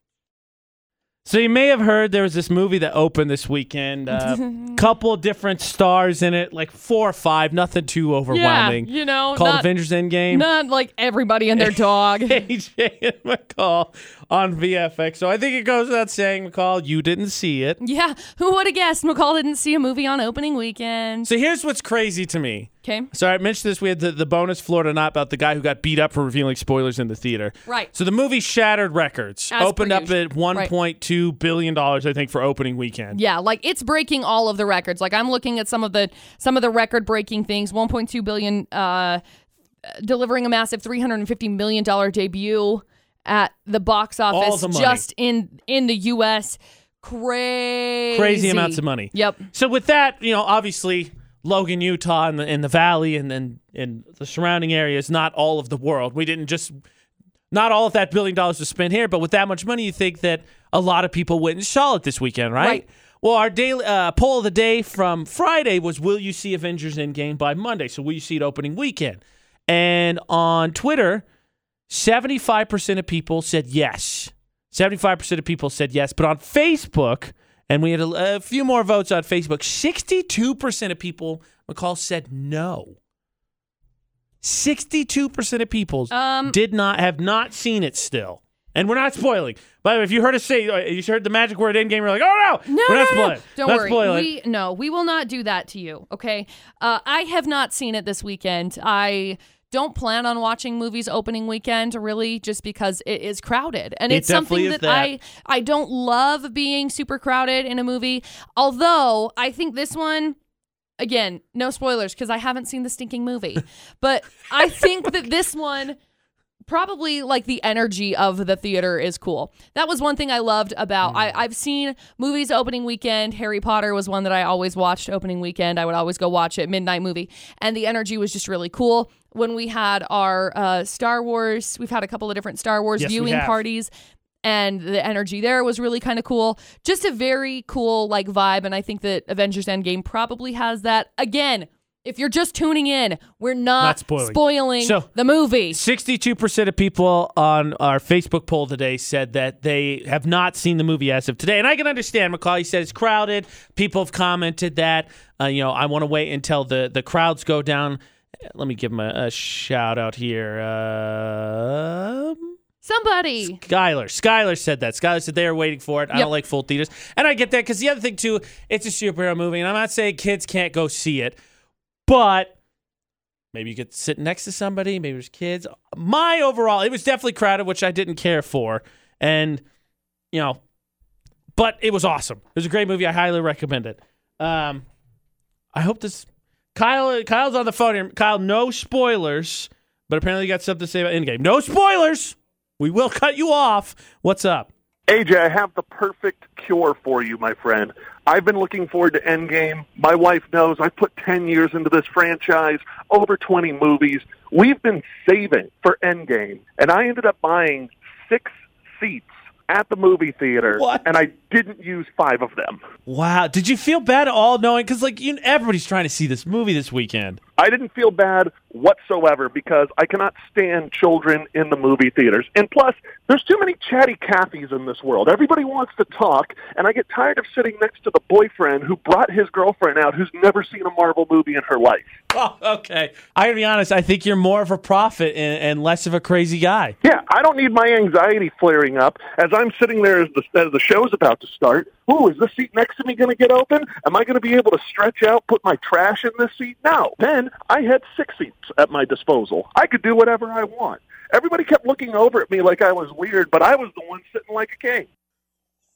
So you may have heard there was this movie that opened this weekend. Uh, A couple different stars in it, like four or five. Nothing too overwhelming. Yeah, you know, Called not, Avengers Endgame. not like everybody and their dog. AJ and McCall on VFX. So I think it goes without saying, McCall, you didn't see it. yeah, who would have guessed McCall didn't see a movie on opening weekend? So here's what's crazy to me. Okay. So I mentioned this. We had the, the bonus Florida not about the guy who got beat up for revealing spoilers in the theater. Right. So the movie shattered records. As opened up usual. at one point two billion dollars, I think, for opening weekend. Yeah, like it's breaking all of the records. Like I'm looking at some of the some of the record breaking things. 1.2 billion uh delivering a massive 350 million dollar debut at the box office the just in in the US. Crazy. Crazy amounts of money. Yep. So with that, you know, obviously Logan, Utah, and the in the valley and then in the surrounding areas, not all of the world. We didn't just not all of that billion dollars was spent here, but with that much money, you think that a lot of people went and saw it this weekend, right? Right. Well, our daily uh, poll of the day from Friday was: Will you see Avengers Endgame by Monday? So will you see it opening weekend? And on Twitter, seventy-five percent of people said yes. Seventy-five percent of people said yes, but on Facebook, and we had a, a few more votes on Facebook. Sixty-two percent of people, McCall said no. Sixty-two percent of people Um, did not have not seen it still, and we're not spoiling. By the way, if you heard us say, uh, you heard the magic word "endgame," you're like, "Oh no, No, we're no, not no, no. Don't not worry. spoiling. We no, we will not do that to you. Okay. Uh, I have not seen it this weekend. I don't plan on watching movies opening weekend really just because it is crowded and It it's something is that, I I don't love being super crowded in a movie. Although I think this one again, no spoilers because I haven't seen the stinking movie. but I think that this one probably like the energy of the theater is cool. That was one thing I loved about I, mm. I've seen movies opening weekend. Harry Potter was one that I always watched opening weekend. I would always go watch it, midnight movie. And the energy was just really cool. When we had our uh, Star Wars, we've had a couple of different Star Wars Yes, viewing parties. And the energy there was really kind of cool. Just a very cool like vibe. And I think that Avengers Endgame probably has that. Again, if you're just tuning in, we're not, Not spoiling. spoiling So- the movie. 62% of people on our Facebook poll today said that they have not seen the movie as of today. And I can understand, McCall. He said it's crowded. People have commented that. Uh, you know, I want to wait until the, the crowds go down. Let me give him a, a shout out here. Um Somebody. Skylar. Skylar said that. Skylar said they were waiting for it. I Yep. don't like full theaters. And I get that because the other thing, too, it's a superhero movie. And I'm not saying kids can't go see it, but maybe you could sit next to somebody. Maybe there's kids. My overall, it was definitely crowded, which I didn't care for. And, you know, but it was awesome. It was a great movie. I highly recommend it. Um, I hope this. Kyle, Kyle's on the phone here. Kyle, no spoilers, but apparently you got something to say about Endgame. No spoilers. We will cut you off. What's up? AJ, I have the perfect cure for you, my friend. I've been looking forward to Endgame. My wife knows I've put 10 years into this franchise, over 20 movies. We've been saving for Endgame, and I ended up buying six seats at the movie theater, What? and I didn't use five of them. Wow. Did you feel bad at all knowing? Because, like, you, everybody's trying to see this movie this weekend. I didn't feel bad whatsoever because I cannot stand children in the movie theaters. And plus, there's too many chatty Cathys in this world. Everybody wants to talk, and I get tired of sitting next to the boyfriend who brought his girlfriend out who's never seen a Marvel movie in her life. Oh, okay. I gotta be honest. I think you're more of a prophet and, and less of a crazy guy. Yeah, I don't need my anxiety flaring up as I'm sitting there as the, as the show's about to start. Ooh, is the seat next to me going to get open? Am I going to be able to stretch out, put my trash in this seat? No. Then I had six seats at my disposal. I could do whatever I want. Everybody kept looking over at me like I was weird, but I was the one sitting like a king.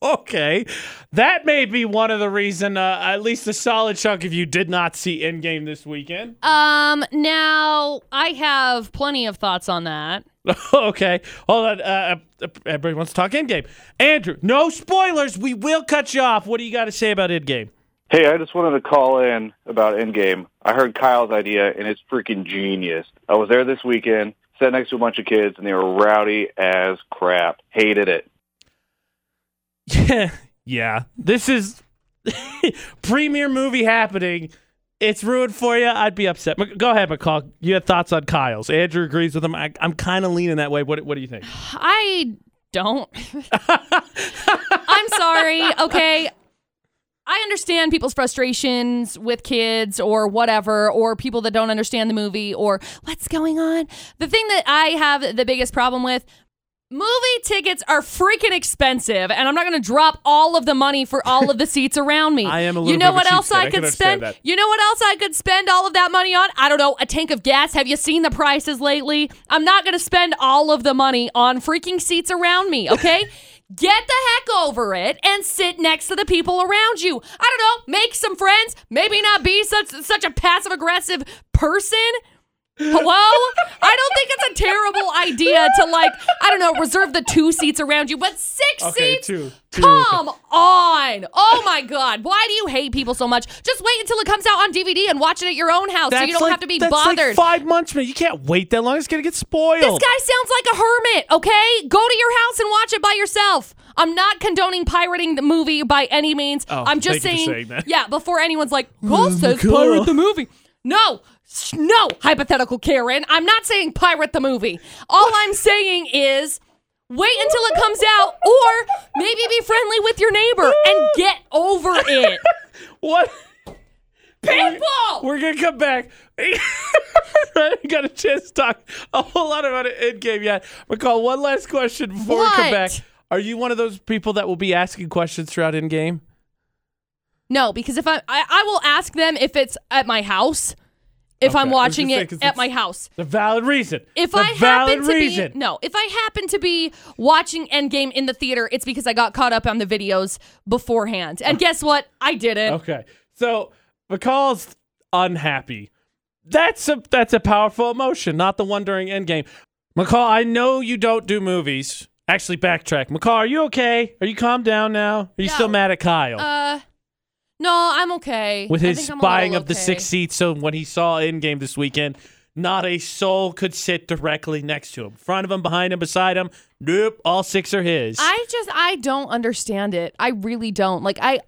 okay, that may be one of the reason. Uh, at least a solid chunk of you did not see Endgame this weekend. Um, now I have plenty of thoughts on that. okay, hold on. Uh, uh, everybody wants to talk Endgame. Andrew, no spoilers. We will cut you off. What do you got to say about Endgame? Hey, I just wanted to call in about Endgame. I heard Kyle's idea, and it's freaking genius. I was there this weekend, sat next to a bunch of kids, and they were rowdy as crap. Hated it. Yeah. This is premiere movie happening. It's ruined for you. I'd be upset. Go ahead, McCall. You had thoughts on Kyle's. Andrew agrees with him. I, I'm kind of leaning that way. What, what do you think? I don't. I'm sorry. Okay. I understand people's frustrations with kids or whatever, or people that don't understand the movie or what's going on. The thing that I have the biggest problem with movie tickets are freaking expensive, and I'm not going to drop all of the money for all of the seats around me. I am a little You know bit what else. I I could spend? that. You know what else I could spend all of that money on? I don't know, a tank of gas. Have you seen the prices lately? I'm not going to spend all of the money on freaking seats around me, okay? Get the heck over it and sit next to the people around you. I don't know, make some friends, maybe not be such such a passive aggressive person. Hello? I don't think it's a terrible idea to like, I don't know, reserve the two seats around you, but six Okay, seats? two. two. Come on. Oh my God. Why do you hate people so much? Just wait until it comes out on DVD and watch it at your own house so you don't like, have to be that's like bothered. five months, man. You can't wait that long. It's gonna get spoiled. This guy sounds like a hermit, okay? Go to your house and watch it by yourself. I'm not condoning pirating the movie by any means. Oh, I'm just saying, saying yeah, before anyone's like, oh Cole says pirate the movie. No, no, hypothetical Karen. I'm not saying pirate the movie. All I'm saying is wait until it comes out or maybe be friendly with your neighbor and get over it. what? People! We're gonna come back. I got a chance to talk a whole lot about an Endgame yet. McCall, one last question before we come back. Are you one of those people that will be asking questions throughout Endgame? No, because if I, I I will ask them if it's at my house. If Okay, I'm watching it at my house. The valid reason. If the I valid happen to reason. be no, if I happen to be watching Endgame in the theater, it's because I got caught up on the videos beforehand. And guess what? I didn't. Okay. So McCall's unhappy. That's a that's a powerful emotion, not the one during Endgame. McCall, I know you don't do movies. Actually, backtrack. McCall, are you okay? Are you calmed down now? Are you still mad at Kyle? Uh, no, I'm okay. With I his think I'm a buying little of the okay. six seats, so when he saw Endgame this weekend, not a soul could sit directly next to him. Front of him, behind him, beside him. Nope, all six are his. I just I don't understand it. I really don't. Like I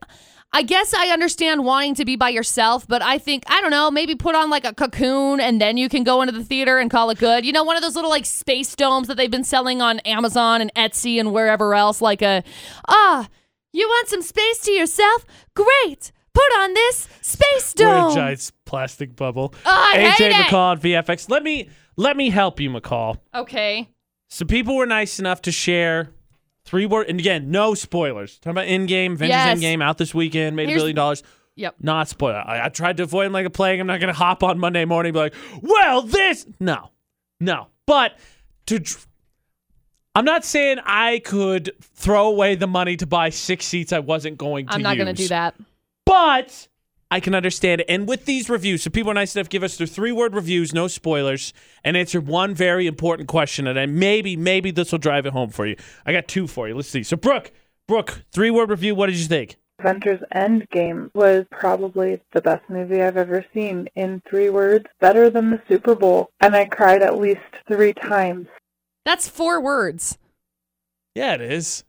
I guess I understand wanting to be by yourself, but I think I don't know, maybe put on like a cocoon and then you can go into the theater and call it good. You know, one of those little like space domes that they've been selling on Amazon and Etsy and wherever else like a ah, you want some space to yourself? Great. Put on this space Wear a giant plastic bubble. Oh, I AJ hate. McCall on VFX. Let me let me help you, McCall. Okay. So people were nice enough to share three word and again, no spoilers. Talking about Endgame, Avengers Yes. Endgame out this weekend, made a Here's- billion dollars. Yep. Not spoiler. I, I tried to avoid him like a plague. I'm not gonna hop on Monday morning and be like, well, this no. No. But to dr- I'm not saying I could throw away the money to buy six seats I wasn't going to I'm not going to do that. But I can understand it. And with these reviews, so people are nice enough to give us their three word reviews, no spoilers, and answer one very important question. And then maybe, maybe this will drive it home for you. I got two for you. Let's see. So, Brooke, Brooke, three word review. What did you think? Avengers Endgame was probably the best movie I've ever seen. In three words, better than the Super Bowl. And I cried at least three times. That's four words. Yeah, it is.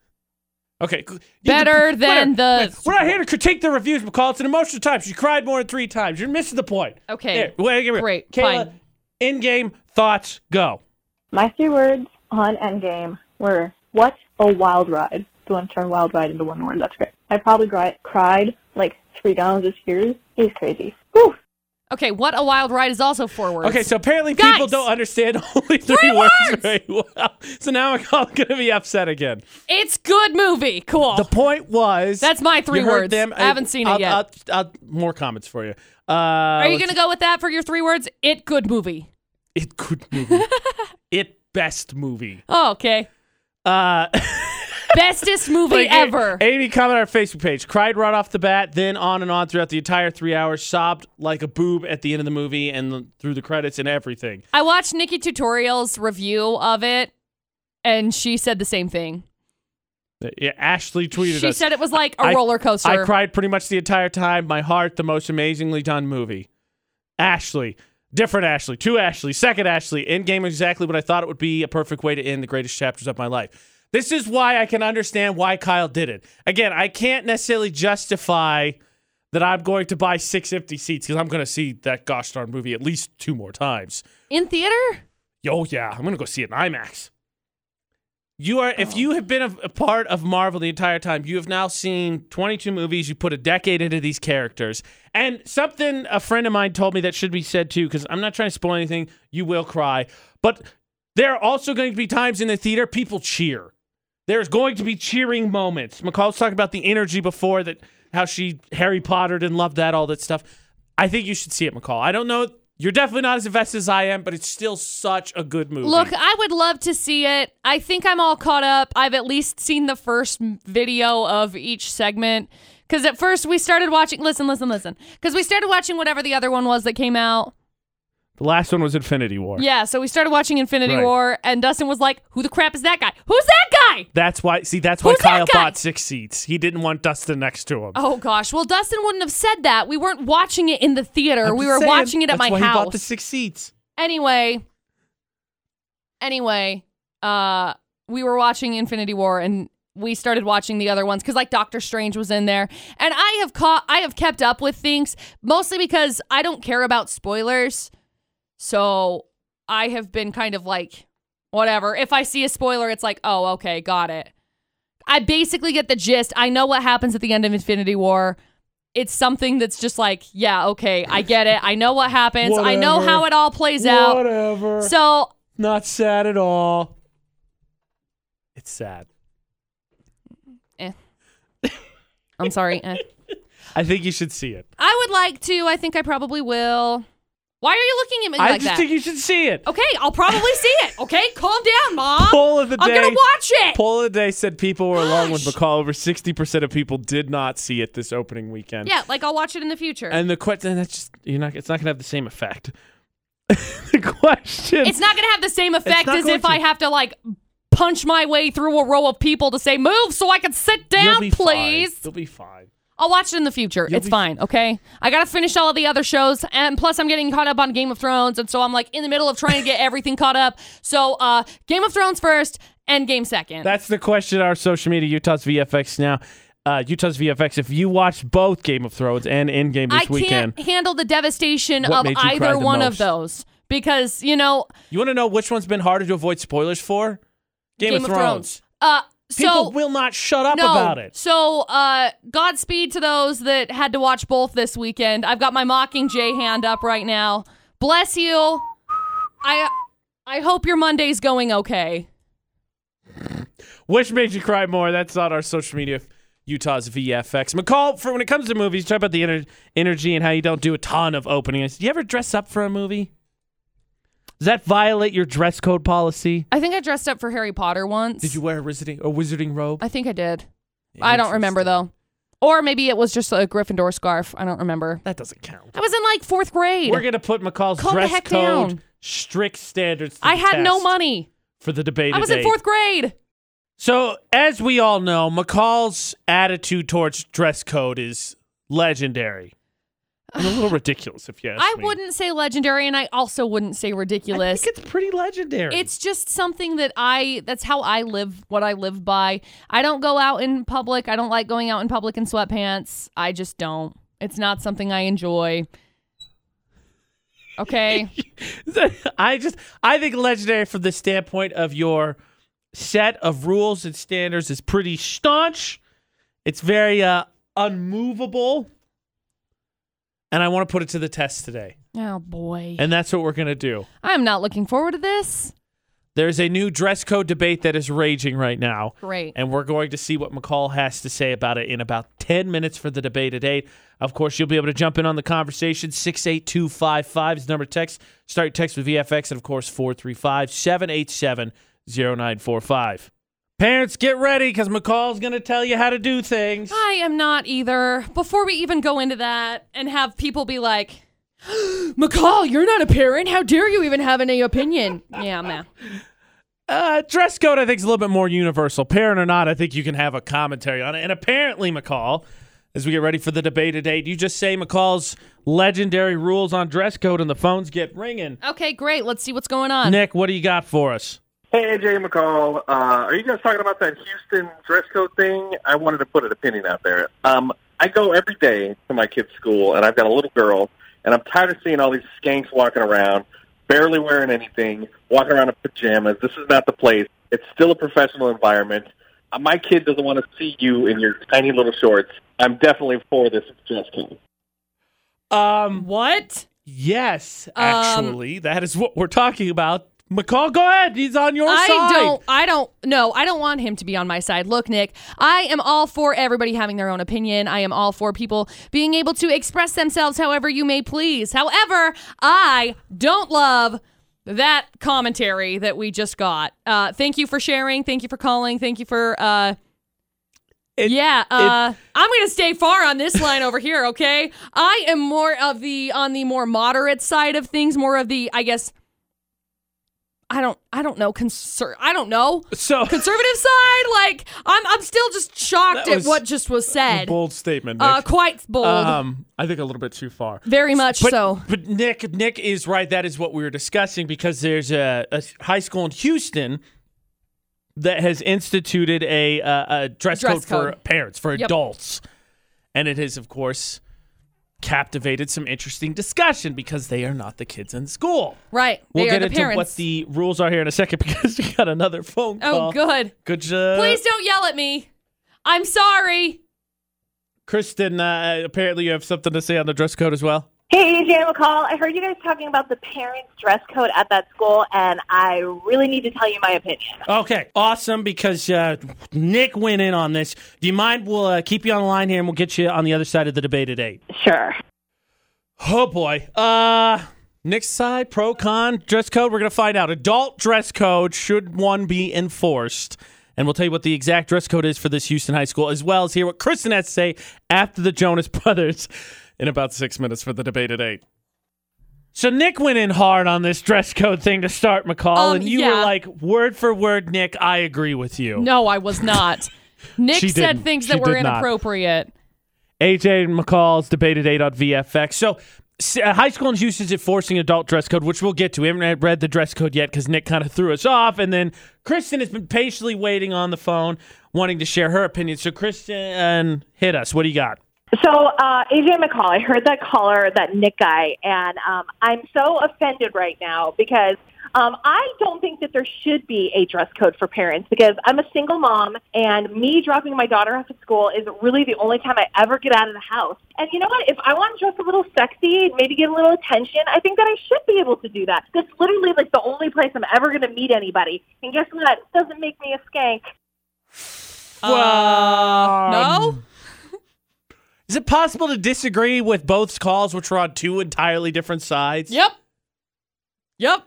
Okay. cool. You Better can- than whatever. the- Wait, We're not here to critique the reviews, McCall. It's an emotional time. She cried more than three times. You're missing the point. Okay. Here, wait, wait, wait. Great. Kayla, Fine. Endgame thoughts, go. My three words on Endgame were, what a wild ride. So I'm turn wild ride into one word. That's great. I probably cried like three gallons of tears. It was crazy. Whew. Okay, what a wild ride is also four words. Okay, so apparently Guys! people don't understand only three, Three words words! very well. So now I'm going to be upset again. It's good movie. Cool. The point was That's my three you heard words. Them. I haven't seen it I'll- yet. I'll- I'll- more comments for you. Uh, Are you going to go with that for your three words? It good movie. It good movie. it best movie. Oh, okay. Uh, bestest movie Like, ever. Amy comment on our Facebook page, cried right off the bat, then on and on throughout the entire three hours, sobbed like a boob at the end of the movie and the- through the credits and everything. I watched NikkieTutorials' review of it, and she said the same thing. Uh, yeah, Ashley tweeted She us. said it was like a I- roller coaster. I cried pretty much the entire time. My heart, the most amazingly done movie. Ashley, different Ashley, two Ashley, second Ashley. Endgame, exactly what I thought it would be. A perfect way to end the greatest chapters of my life. This is why I can understand why Kyle did it. Again, I can't necessarily justify that I'm going to buy six empty seats because I'm going to see that gosh darn movie at least two more times. In theater? Oh yeah, I'm gonna go see it in IMAX. You are if oh. you have been a, a part of Marvel the entire time, you have now seen 22 movies. You put a decade into these characters, and something a friend of mine told me that should be said too. Because I'm not trying to spoil anything. You will cry, but there are also going to be times in the theater people cheer. There's going to be cheering moments. McCall was talking about the energy before that, how she Harry Pottered and loved that, all that stuff. I think you should see it, McCall. I don't know. You're definitely not as invested as I am, but it's still such a good movie. Look, I would love to see it. I think I'm all caught up. I've at least seen the first video of each segment. Because at first we started watching. Listen, listen, listen. Because we started watching whatever the other one was that came out. The last one was Infinity War. Yeah, so we started watching Infinity Right. War, and Dustin was like, "Who the crap is that guy? Who's that guy?" That's why. See, that's why Who's that Kyle guy? bought six seats. He didn't want Dustin next to him. Oh gosh. Well, Dustin wouldn't have said that. We weren't watching it in the theater. I'm we just were saying, watching it at that's my why He bought house. the six seats. anyway, anyway, uh, we were watching Infinity War and we started watching the other ones because like Doctor Strange was in there, and I have caught, I have kept up with things mostly because I don't care about spoilers, so I have been kind of like whatever. If I see a spoiler, it's like, oh, okay, got it. I basically get the gist. I know what happens at the end of Infinity War. It's something that's just like, yeah, okay, I get it. I know what happens. I know how it all plays out. Whatever. So Not sad at all. It's sad. Eh. I'm sorry. eh. I think you should see it. I would like to. I think I probably will. Why are you looking at me I like just that? think you should see it. okay, I'll probably see it. Okay, calm down, mom. Poll of the day. I'm day. gonna watch it. Poll of the day said people were along with Gosh. McCall. Over 60% of people did not see it this opening weekend. Yeah, like I'll watch it in the future. And the question that's just you're not it's not gonna have the same effect. the question it's not gonna have the same effect not as going if I have to like punch my way through a row of people to say move so I can sit You'll down, please. Fine. You'll be fine. I'll watch it in the future. You'll it's be- fine, okay? I gotta finish all of the other shows, and plus I'm getting caught up on Game of Thrones, and so I'm like in the middle of trying to get everything caught up. So uh Game of Thrones first and Game second. That's the question our social media, Utah's VFX now. Uh, Utah's VFX. If you watched both Game of Thrones and Endgame this I weekend, I can't handle the devastation What of made you cry either the one of those because you know you want to know which one's been harder to avoid spoilers for? Game, of, Thrones. Uh, People so will not shut up no, about it. So, uh, Godspeed to those that had to watch both this weekend. I've got my Mockingjay hand up right now. Bless you. I I hope your Monday's going okay. Which made you cry more? That's on our social media. Utah's VFX. McCall, for when it comes to movies, talk about the ener- energy and how you don't do a ton of openings. Do you ever dress up for a movie? Does that violate your dress code policy? I think I dressed up for Harry Potter once. Did you wear a wizarding a wizarding robe? I think I did. I don't remember though. Or maybe it was just a Gryffindor scarf. I don't remember. That doesn't count. I was in like fourth grade. We're gonna put McCall's Calm the dress heck code down. strict standards. To I the had no test money. for the debate. I was in today. fourth grade. So, as we all know, McCall's attitude towards dress code is legendary. And a little ridiculous, if you ask I me. wouldn't say legendary, and I also wouldn't say ridiculous. I think it's pretty legendary. It's just something that I that's how I live what I live by. I don't go out in public. I don't like going out in public in sweatpants. I just don't. It's not something I enjoy. Okay. I just I think legendary from the standpoint of your set of rules and standards is pretty staunch. It's very uh unmovable. And I want to put it to the test today. oh boy. And that's what we're going to do. I'm not looking forward to this. There's a new dress code debate that is raging right now. Great. And we're going to see what McCall has to say about it in about 10 minutes for the debate at 8. Of course, you'll be able to jump in on the conversation. 68255 is the number to text. Start your text with VFX and, of course, 435 787 0945. Parents, get ready because McCall's going to tell you how to do things. I am not either. Before we even go into that and have people be like, McCall, you're not a parent. How dare you even have any opinion? Yeah, man. Uh, dress code, I think, is a little bit more universal. Parent or not, I think you can have a commentary on it. And apparently, McCall, as we get ready for the debate today, do you just say McCall's legendary rules on dress code and the phones get ringing? Okay, great. Let's see what's going on. Nick, what do you got for us? Hey, Jay McCall. Uh, are you guys talking about that Houston dress code thing? I wanted to put an opinion out there. Um, I go every day to my kid's school, and I've got a little girl, and I'm tired of seeing all these skanks walking around, barely wearing anything, walking around in pajamas. This is not the place. It's still a professional environment. Uh, my kid doesn't want to see you in your tiny little shorts. I'm definitely for this dress code. Um, what? Yes, Um, actually, that is what we're talking about. McCall, go ahead. He's on your I side. I don't. I don't. No, I don't want him to be on my side. Look, Nick, I am all for everybody having their own opinion. I am all for people being able to express themselves however you may please. However, I don't love that commentary that we just got. Uh, thank you for sharing. Thank you for calling. Thank you for. Uh, yeah, uh, I'm gonna stay far on this line over here. Okay, I am more of the on the more moderate side of things, more of the I guess I don't I don't know conser- I don't know. So conservative side like I'm I'm still just shocked at what just was said. Bold statement, Nick. Uh quite bold. Um, I think a little bit too far. Very much but, so. But Nick, Nick is right. That is what we were discussing because there's a, a high school in Houston that has instituted a, uh, a dress, Dress code, for parents, for Yep. adults, and it is of course, captivated some interesting discussion because they are not the kids in school. Right. We'll they get are the into parents. what the rules are here in a second because we got another phone call. Oh good. Good job. Please don't yell at me. I'm sorry. Kristen, uh, apparently you have something to say on the dress code as well. Hey, Jan McCall. I heard you guys talking about the parents' dress code at that school, and I really need to tell you my opinion. Okay, awesome. Because uh, Nick went in on this. Do you mind? We'll uh, keep you on the line here, and we'll get you on the other side of the debate at eight. Sure. Oh boy. Uh, Nick's side, pro con dress code. We're gonna find out. Adult dress code should one be enforced? And we'll tell you what the exact dress code is for this Houston high school, as well as hear what Kristen has to say after the Jonas Brothers in about six minutes for the debate at eight. So Nick went in hard on this dress code thing to start, McCall, Um, and you yeah. were like, word for word, Nick, I agree with you. No, I was not. Nick She said didn't. things She that were did not. inappropriate. AJ McCall's debated eight on VFX. So, uh, high school in Houston's enforcing adult dress code, which we'll get to. We haven't read the dress code yet because Nick kind of threw us off. And then Kristen has been patiently waiting on the phone, wanting to share her opinion. So, Kristen, hit us. What do you got? So, uh, AJ McCall, I heard that caller, that Nick guy, and um, I'm so offended right now because um, I don't think that there should be a dress code for parents because I'm a single mom, and me dropping my daughter off at school is really the only time I ever get out of the house. And you know what? If I want to dress a little sexy, and maybe get a little attention, I think that I should be able to do that. That's literally like the only place I'm ever going to meet anybody. And guess what? It doesn't make me a skank. Uh, no? Is it possible to disagree with both calls, which were on two entirely different sides? Yep. Yep.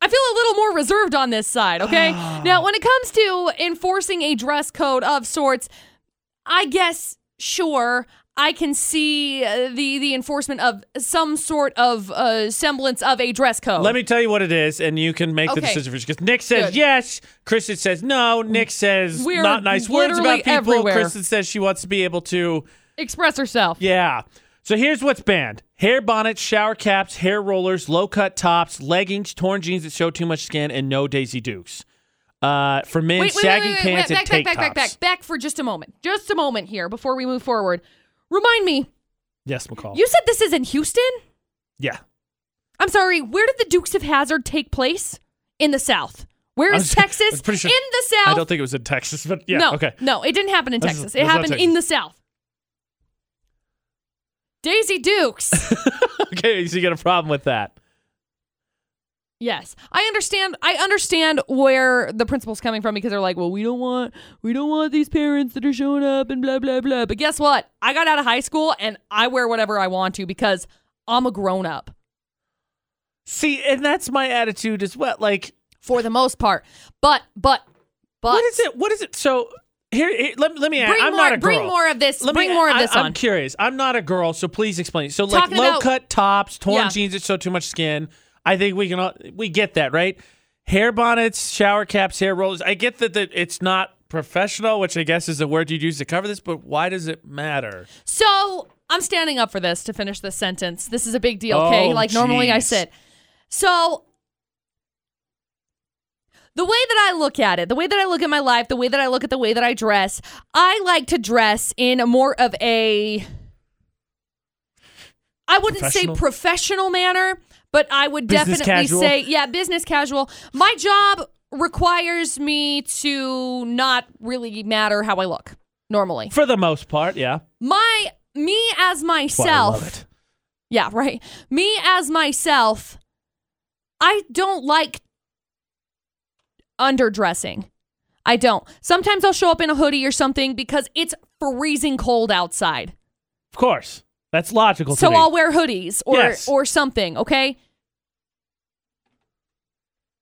I feel a little more reserved on this side, okay? now, when it comes to enforcing a dress code of sorts, I guess sure I can see uh, the the enforcement of some sort of uh, semblance of a dress code. Let me tell you what it is, and you can make the decision for. Because Nick says Good. yes, Kristen says no. Nick says We're not nice words about people. everywhere. Kristen says she wants to be able to express herself. Yeah. So here's what's banned hair bonnets, shower caps, hair rollers, low cut tops, leggings, torn jeans that show too much skin, and no Daisy Dukes. Uh, for men, Wait, wait, saggy wait, wait, pants wait, and back, tank back, back, back, tops. back, back for just a moment. Just a moment here before we move forward. Remind me, Yes, McCall. you said this is in Houston? yeah. I'm sorry, where did the Dukes of Hazzard take place? In the South. Where is was- Texas? I was pretty sure- in the South. I don't think it was in Texas, but yeah. no, Okay. no, it didn't happen in Texas. that's It happened in the South. Daisy Dukes. okay. So you got a problem with that? yes, I understand. I understand where the principal's coming from because they're like, well, we don't want, we don't want these parents that are showing up and blah blah blah. But guess what? I got out of high school and I wear whatever I want to because I'm a grown up. See, and that's my attitude as well. Like, for the most part. But but But what is it? What is it? So here, here let, let me ask. Bring I'm more- not a girl. bring more of this- Let me- bring more of I- this I'm on. curious. I'm not a girl, so please explain. So like Talking low about- cut tops, torn Yeah. jeans that show too much skin. I think we can all, we get that right. Hair bonnets, shower caps, hair rollers. I get that that it's not professional, which I guess is the word you'd use to cover this. But why does it matter? So I'm standing up for this to finish this sentence. This is a big deal, okay? Oh, like normally I sit. So the way that I look at it, the way that I look at my life, the way that I look at the way that I dress, I like to dress in a more of a I wouldn't Professional? say professional manner, but I would Business definitely casual? say yeah, business casual. My job requires me to not really matter how I look normally. For the most part, yeah. My me as That's why I myself. Yeah, right. Me as myself, I don't like underdressing. I don't. Sometimes I'll show up in a hoodie or something because it's freezing cold outside. Of course, that's logical. to So. I'll wear hoodies or Yes. or something, okay?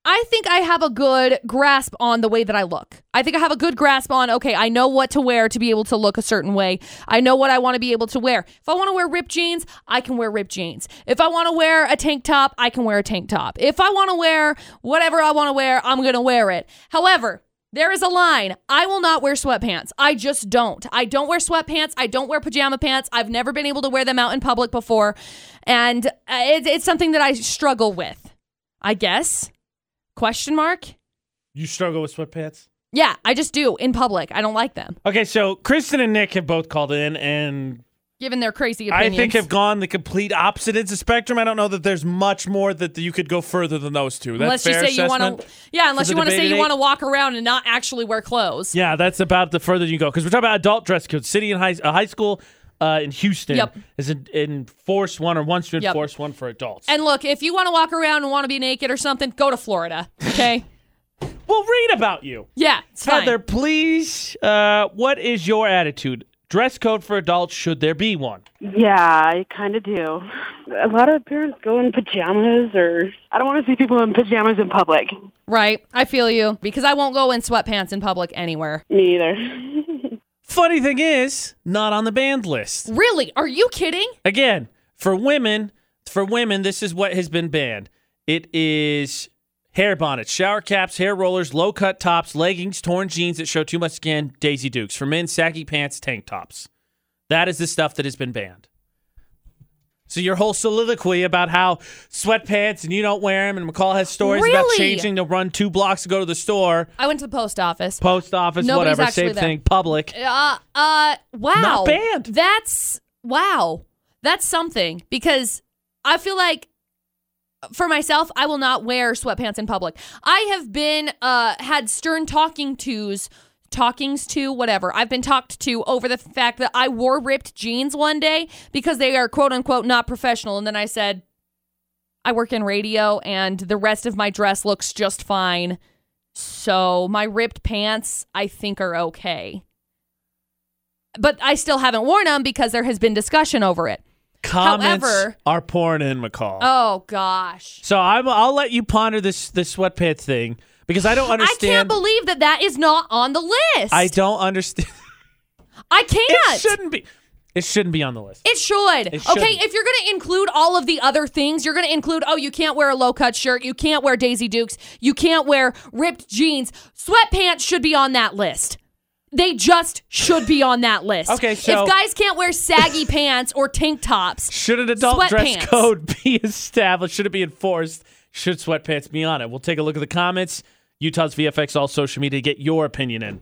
I think I have a good grasp on the way that I look. I think I have a good grasp on, okay, I know what to wear to be able to look a certain way. I know what I want to be able to wear. If I want to wear ripped jeans, I can wear ripped jeans. If I want to wear a tank top, I can wear a tank top. If I want to wear whatever I want to wear, I'm going to wear it. However, there is a line. I will not wear sweatpants. I just don't. I don't wear sweatpants. I don't wear pajama pants. I've never been able to wear them out in public before. And uh, it's something that I struggle with, I guess. Question mark? you struggle with sweatpants. Yeah, I just do in public. I don't like them, Okay, so Kristen and Nick have both called in, and given their crazy opinions. I think have gone the complete opposite ends of spectrum. I don't know that there's much more that you could go further than those two. That's unless you say you want to, yeah, unless you want to say you want to walk around and not actually wear clothes. Yeah, that's about the further you go because we're talking about adult dress codes. City and high, uh, high school uh, in Houston Yep. is in, enforced one or wants to Yep. enforce one for adults. And look, if you want to walk around and want to be naked or something, go to Florida. Okay. we'll read about you. yeah, it's fine. Heather, please, uh, what is your attitude? Dress code for adults, should there be one? Yeah, I kind of do. A lot of parents go in pajamas, or I don't want to see people in pajamas in public. Right. I feel you because I won't go in sweatpants in public anywhere. Me either. Funny thing is, not on the banned list. Really? Are you kidding? Again, for women, for women, this is what has been banned. It is hair bonnets, shower caps, hair rollers, low cut tops, leggings, torn jeans that show too much skin, Daisy Dukes. For men, saggy pants, tank tops. That is the stuff that has been banned. So your whole soliloquy about how sweatpants and you don't wear them, and McCall has stories about changing to run two blocks to go to the store, I went to the post office. post office, Nobody's whatever, same there. thing, public. Uh, uh, wow. Not banned. That's wow. That's something because I feel like for myself, I will not wear sweatpants in public. I have been uh had stern talking tos, talkings to whatever. I've been talked to over the fact that I wore ripped jeans one day because they are quote unquote not professional, and then I said. I work in radio and the rest of my dress looks just fine. So my ripped pants, I think, are okay. But I still haven't worn them because there has been discussion over it. Comments However- are pouring in, McCall. Oh gosh. So I'm, I'll let you ponder this this sweatpants thing because I don't understand. I can't believe that that is not on the list. I don't understand. I can't. It shouldn't be. It shouldn't be on the list. It should. It okay, if you're going to include all of the other things, you're going to include, oh, you can't wear a low cut shirt. You can't wear Daisy Dukes. You can't wear ripped jeans. Sweatpants should be on that list. They just should be on that list. Okay, so- if guys can't wear saggy pants or tank tops, Should an adult dress code be established? Should it be enforced? Should sweatpants be on it? We'll take a look at the comments. Utah's VFX, all social media. Get your opinion in.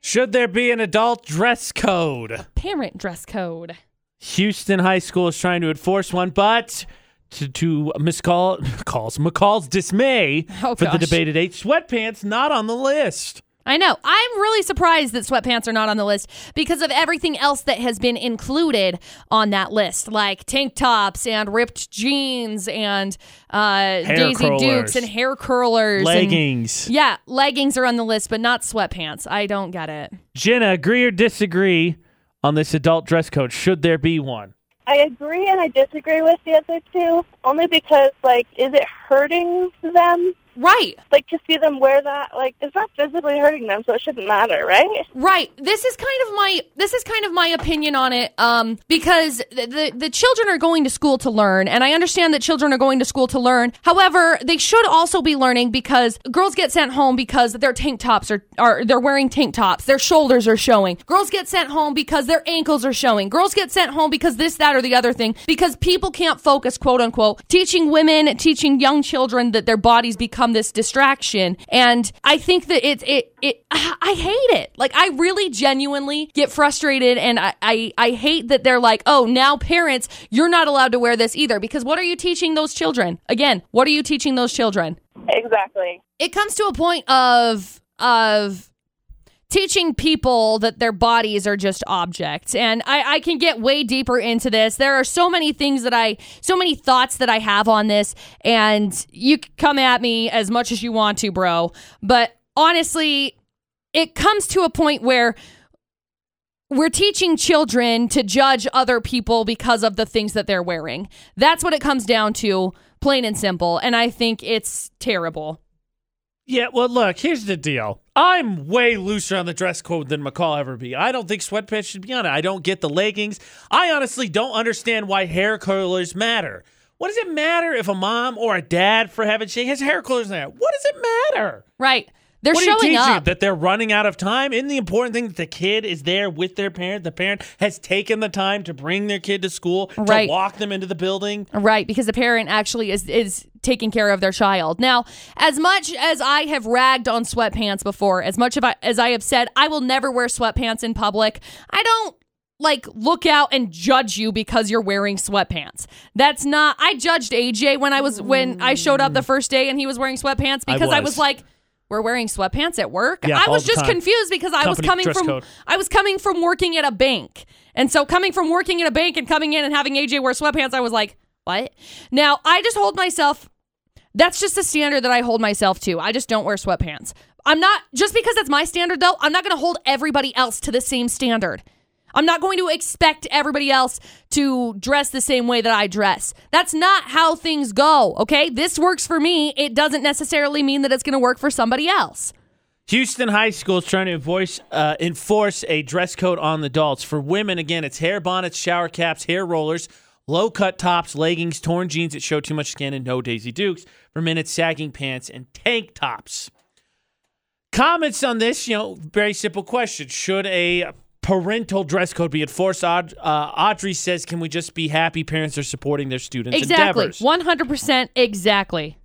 Should there be an adult dress code? parent dress code. Houston High School is trying to enforce one, but to, to Miss Call, calls McCall's dismay Oh, for the debate at eight, sweatpants not on the list. I know. I'm really surprised that sweatpants are not on the list because of everything else that has been included on that list, like tank tops and ripped jeans and uh, Daisy curlers. Dukes and hair curlers. and- Leggings. yeah, leggings are on the list, but not sweatpants. I don't get it. Jenna, agree or disagree on this adult dress code? Should there be one? I agree and I disagree with the other two. Only because, like, is it hurting them? Right. Like, to see them wear that, like, it's not physically hurting them, so it shouldn't matter, right? Right. This is kind of my this is kind of my opinion on it. Um, because the, the the children are going to school to learn, and I understand that children are going to school to learn. However, they should also be learning because girls get sent home because their tank tops are are they're wearing tank tops, their shoulders are showing. Girls get sent home because their ankles are showing. Girls get sent home because this, that, or the other thing. Because people can't focus, quote unquote, teaching women, teaching young children that their bodies become this distraction. And I think that it it it I hate it. Like I really genuinely get frustrated and I, I I hate that they're like, oh now parents, you're not allowed to wear this either. Because what are you teaching those children? Again, what are you teaching those children? Exactly. It comes to a point of of teaching people that their bodies are just objects. And I, I can get way deeper into this. There are so many things that I, so many thoughts that I have on this. And you come at me as much as you want to, bro. But honestly, it comes to a point where we're teaching children to judge other people because of the things that they're wearing. That's what it comes down to, plain and simple. And I think it's terrible. Yeah, well, look, here's the deal. I'm way looser on the dress code than McCall ever be. I don't think sweatpants should be on it. I don't get the leggings. I honestly don't understand why hair colors matter. What does it matter if a mom or a dad, for heaven's sake, has hair colors in there? What does it matter? Right. They're what you showing up. That they're running out of time? Isn't the important thing that the kid is there with their parent? The parent has taken the time to bring their kid to school, Right. to walk them into the building. Right, because the parent actually is is taking care of their child. Now, as much as I have ragged on sweatpants before, as much of I, as I have said I will never wear sweatpants in public, I don't like look out and judge you because you're wearing sweatpants. That's not I judged AJ when I was when I showed up the mm. first day and he was wearing sweatpants because I was. was, like we're wearing sweatpants at work. Yeah, I was just time. confused because I was coming from code. I was coming from working at a bank. And so coming from working at a bank and coming in and having AJ wear sweatpants, I was like, what? Now, I just hold myself that's just a standard that I hold myself to. I just don't wear sweatpants. I'm not just because that's my standard though, I'm not going to hold everybody else to the same standard. I'm not going to expect everybody else to dress the same way that I dress. That's not how things go, okay? This works for me. It doesn't necessarily mean that it's going to work for somebody else. Houston High School is trying to enforce, uh, enforce a dress code on the adults. For women, again, it's hair bonnets, shower caps, hair rollers, low cut tops, leggings, torn jeans that show too much skin, and no Daisy Dukes. For men, it's sagging pants and tank tops. Comments on this, you know, very simple question. Should a parental dress code be enforced? Aud- uh, Audrey says, can we just be happy parents are supporting their students' Exactly. 100% exactly.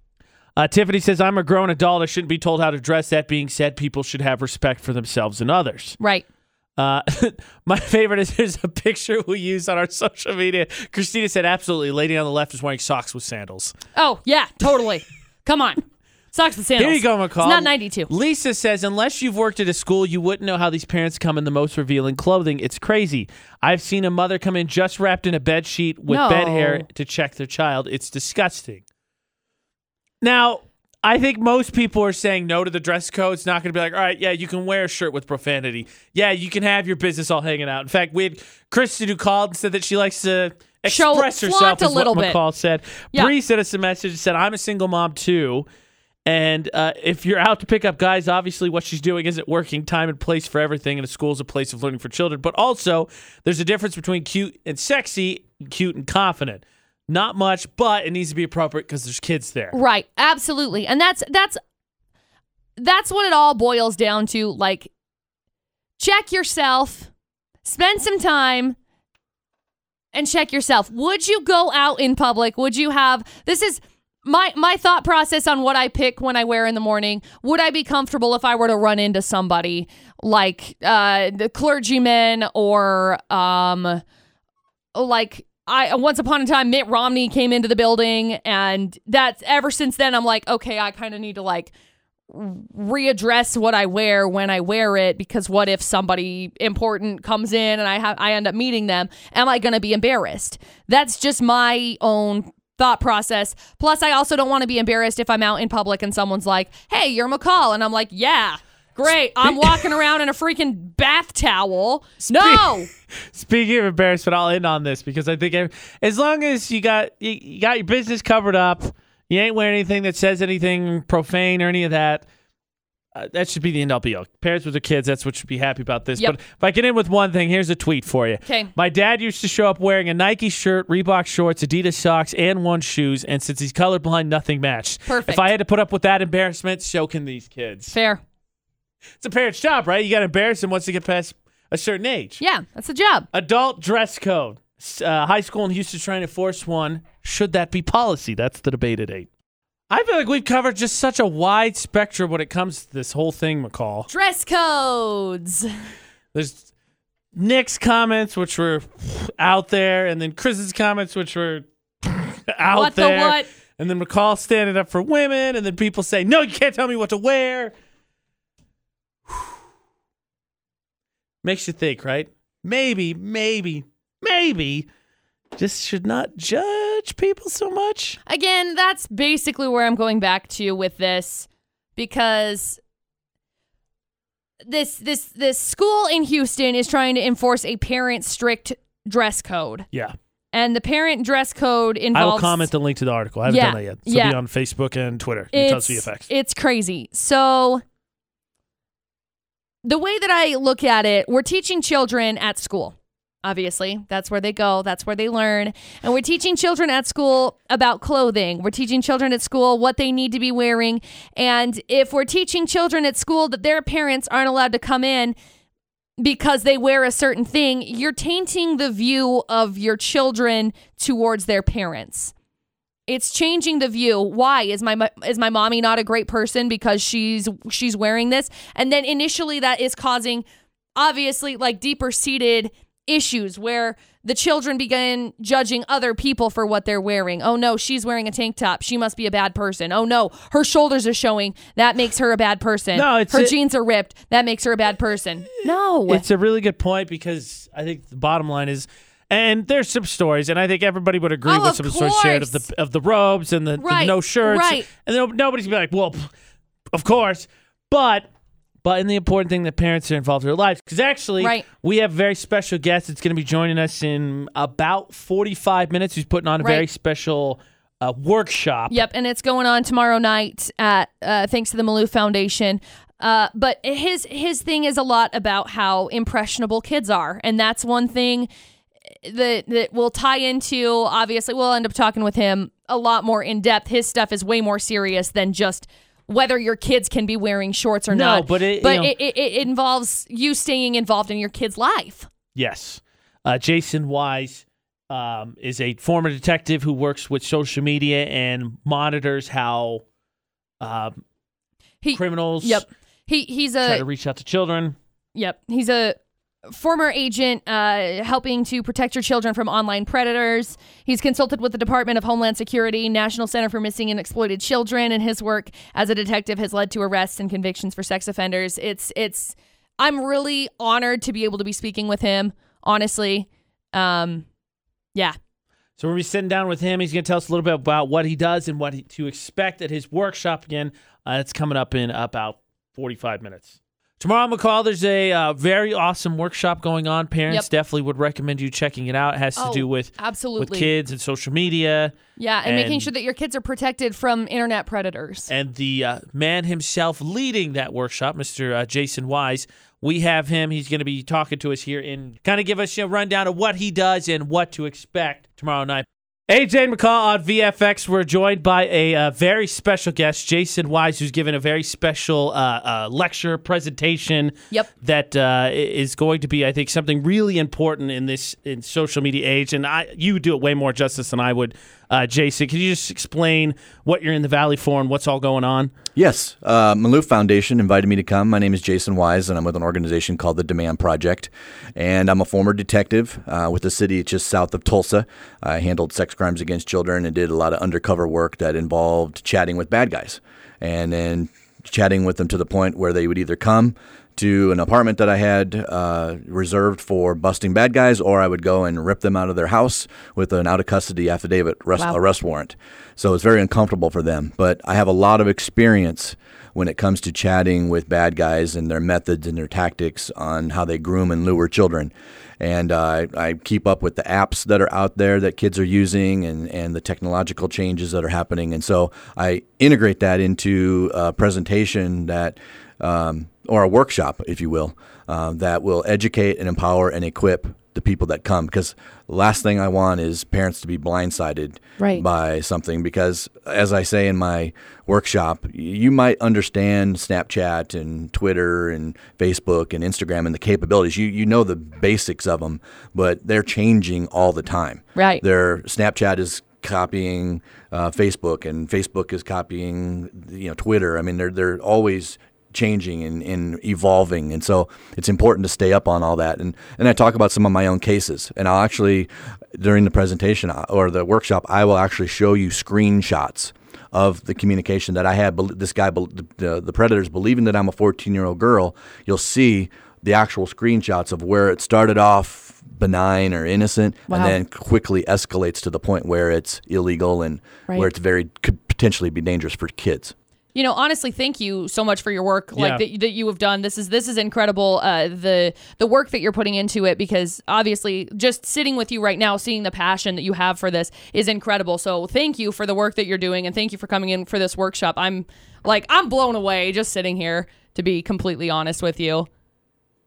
Uh, Tiffany says, I'm a grown adult. I shouldn't be told how to dress. That being said, people should have respect for themselves and others. Right. Uh, my favorite is there's a picture we use on our social media. Christina said, absolutely. Lady on the left is wearing socks with sandals. Oh, yeah, totally. Come on. Socks with sandals. Here you go, McCall. It's not 92. Lisa says, unless you've worked at a school, you wouldn't know how these parents come in the most revealing clothing. It's crazy. I've seen a mother come in just wrapped in a bed sheet with bed hair to check their child. It's disgusting. Now, I think most people are saying no to the dress code. It's not going to be like, all right, yeah, you can wear a shirt with profanity. Yeah, you can have your business all hanging out. In fact, we had Kristen who called and said that she likes to Show- express herself. flaunt a is what little bit. McCall said. Yeah. Bree sent us a message and said, I'm a single mom too. And uh, if you're out to pick up guys, obviously what she's doing isn't working. Time and place for everything, and a school is a place of learning for children. But also, there's a difference between cute and sexy, cute and confident. Not much, but it needs to be appropriate because there's kids there. Right. Absolutely. And that's that's that's what it all boils down to. Like check yourself, spend some time and check yourself. Would you go out in public? Would you have this is my my thought process on what I pick when I wear in the morning. Would I be comfortable if I were to run into somebody like uh the clergyman or um like I once upon a time Mitt Romney came into the building and that's ever since then I'm like okay I kind of need to like readdress what I wear when I wear it because what if somebody important comes in and I have I end up meeting them am I going to be embarrassed that's just my own thought process plus I also don't want to be embarrassed if I'm out in public and someone's like hey you're McCall and I'm like yeah Great. I'm walking around in a freaking bath towel. No. Speaking of embarrassment, I'll end on this because I think as long as you got you, you got your business covered up, you ain't wearing anything that says anything profane or any of that. Uh, that should be the end all be all. Parents with their kids, that's what should be happy about this. Yep. But if I get in with one thing, here's a tweet for you. 'Kay. My dad used to show up wearing a Nike shirt, Reebok shorts, Adidas socks, and one shoes. And since he's colorblind, nothing matched. Perfect. If I had to put up with that embarrassment, so can these kids. Fair. It's a parent's job, right? You got to embarrass them once they get past a certain age. Yeah, that's a job. Adult dress code. Uh, high school in Houston trying to force one. Should that be policy? That's the debate at eight. I feel like we've covered just such a wide spectrum when it comes to this whole thing, McCall. Dress codes. There's Nick's comments, which were out there, and then Chris's comments, which were out What the there. what? And then McCall standing up for women, and then people say, No, you can't tell me what to wear. Makes you think, right? Maybe, maybe, maybe just should not judge people so much. Again, that's basically where I'm going back to with this because this this this school in Houston is trying to enforce a parent strict dress code. Yeah. And the parent dress code involves I will comment the link to the article. I haven't Yeah, done that yet. So yeah. be on Facebook and Twitter. it's, VFX. it's crazy. So the way that I look at it, we're teaching children at school. Obviously, that's where they go, that's where they learn. And we're teaching children at school about clothing. We're teaching children at school what they need to be wearing. And if we're teaching children at school that their parents aren't allowed to come in because they wear a certain thing, you're tainting the view of your children towards their parents. It's changing the view. Why is my is my mommy not a great person because she's she's wearing this? And then initially that is causing obviously like deeper seated issues where the children begin judging other people for what they're wearing. Oh no, she's wearing a tank top. She must be a bad person. Oh no, her shoulders are showing. That makes her a bad person. No, it's her a- jeans are ripped. That makes her a bad person. No. It's a really good point because I think the bottom line is, and there's some stories, and I think everybody would agree Oh, with some stories shared of the of the robes and the, the no shirts, right. and nobody's gonna be like, well, of course, but. But in the important thing that parents are involved in their lives, because actually, Right. we have a very special guest that's going to be joining us in about 45 minutes. Who's putting on a very special uh, workshop. Yep, and it's going on tomorrow night at uh, thanks to the Malouf Foundation. Uh, but his his thing is a lot about how impressionable kids are, and that's one thing that that will tie into. Obviously, we'll end up talking with him a lot more in depth. His stuff is way more serious than just whether your kids can be wearing shorts or No, not. but it- but you know- it, it, it involves you staying involved in your kid's life. Yes. Uh, Jason Weis um, is a former detective who works with social media and monitors how um, He, criminals Yep. He he's try a to reach out to children. Yep. He's a former agent uh, helping to protect your children from online predators. He's consulted with the Department of Homeland Security, National Center for Missing and Exploited Children, and his work as a detective has led to arrests and convictions for sex offenders. It's it's I'm really honored to be able to be speaking with him, honestly. Um yeah. So we're gonna be sitting down with him. He's going to tell us a little bit about what he does and what he, to expect at his workshop again. Uh, it's coming up in about 45 minutes. Tomorrow, McCall, there's a uh, very awesome workshop going on. Parents Yep. definitely would recommend you checking it out. It has to Oh, do with absolutely. with kids and social media. Yeah, and, making sure that your kids are protected from internet predators. and the uh, man himself leading that workshop, Mr. Uh, Jason Weis. We have him. He's going to be talking to us here and kind of give us a rundown of what he does and what to expect tomorrow night. AJ McCall on VFX. We're joined by a uh, very special guest, Jason Weis, who's given a very special uh, uh, lecture presentation. Yep. That uh, is going to be, I think, something really important in this in social media age. And I, you do it way more justice than I would, uh, Jason. Can you just explain what you're in the Valley for and what's all going on? Yes, uh, Malouf Foundation invited me to come. My name is Jason Weis, and I'm with an organization called the Demand Project. And I'm a former detective uh, with the city just south of Tulsa. I handled sex crimes against children and did a lot of undercover work that involved chatting with bad guys, and then chatting with them to the point where they would either come to an apartment that I had uh, reserved for busting bad guys, or I would go and rip them out of their house with an out of custody affidavit arrest, Wow. arrest warrant. So it's very uncomfortable for them. But I have a lot of experience when it comes to chatting with bad guys and their methods and their tactics on how they groom and lure children. And uh, I, I keep up with the apps that are out there that kids are using and, and the technological changes that are happening. And so I integrate that into a presentation that, um, or a workshop, if you will, uh, that will educate and empower and equip the people that come. Because the last thing I want is parents to be blindsided Right. by something. Because as I say in my workshop, you might understand Snapchat and Twitter and Facebook and Instagram and the capabilities. You you know the basics of them, but they're changing all the time. Right. Their Snapchat is copying uh, Facebook, and Facebook is copying you know Twitter. I mean, they're they're always changing and, and evolving, and so it's important to stay up on all that. And and I talk about some of my own cases, and I'll actually during the presentation uh, or the workshop, I will actually show you screenshots of the communication that I had. This guy, the, the predators, believing that I'm a 14 year old girl. You'll see the actual screenshots of where it started off benign or innocent, Wow. and then quickly escalates to the point where it's illegal and Right. where it's very could potentially be dangerous for kids. You know, honestly, thank you so much for your work, like Yeah. that, that you have done. This is this is incredible. Uh, the the work that you're putting into it, because obviously, just sitting with you right now, seeing the passion that you have for this is incredible. So, thank you for the work that you're doing, and thank you for coming in for this workshop. I'm like I'm blown away just sitting here. To be completely honest with you,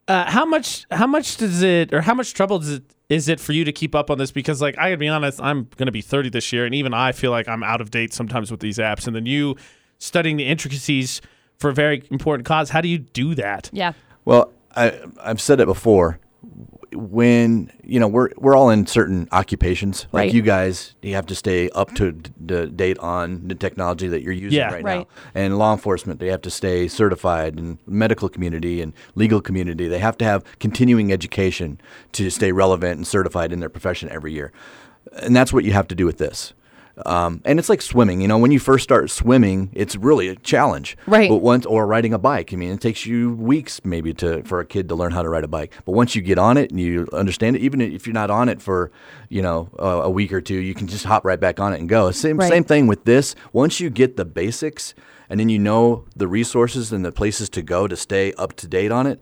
Uh, how much? How much does it, or how much trouble does it, is it for you to keep up on this? Because, like, I gotta be honest, I'm gonna be 30 this year, and even I feel like I'm out of date sometimes with these apps. And then you studying the intricacies for a very important cause. How do you do that? yeah, Well, I, I've said it before. When you know we're we're all in certain occupations, like Right. you guys, you have to stay up to d- the date on the technology that you're using Yeah. right, Right. now. And law enforcement, they have to stay certified, and medical community and legal community, they have to have continuing education to stay relevant and certified in their profession every year. And that's what you have to do with this. Um, and it's like swimming. You know, when you first start swimming, it's really a challenge. Right. But once or riding a bike. I mean, it takes you weeks maybe to for a kid to learn how to ride a bike. But once you get on it and you understand it, even if you're not on it for you know a, a week or two, you can just hop right back on it and go. Same Right. same thing with this. Once you get the basics and then you know the resources and the places to go to stay up to date on it,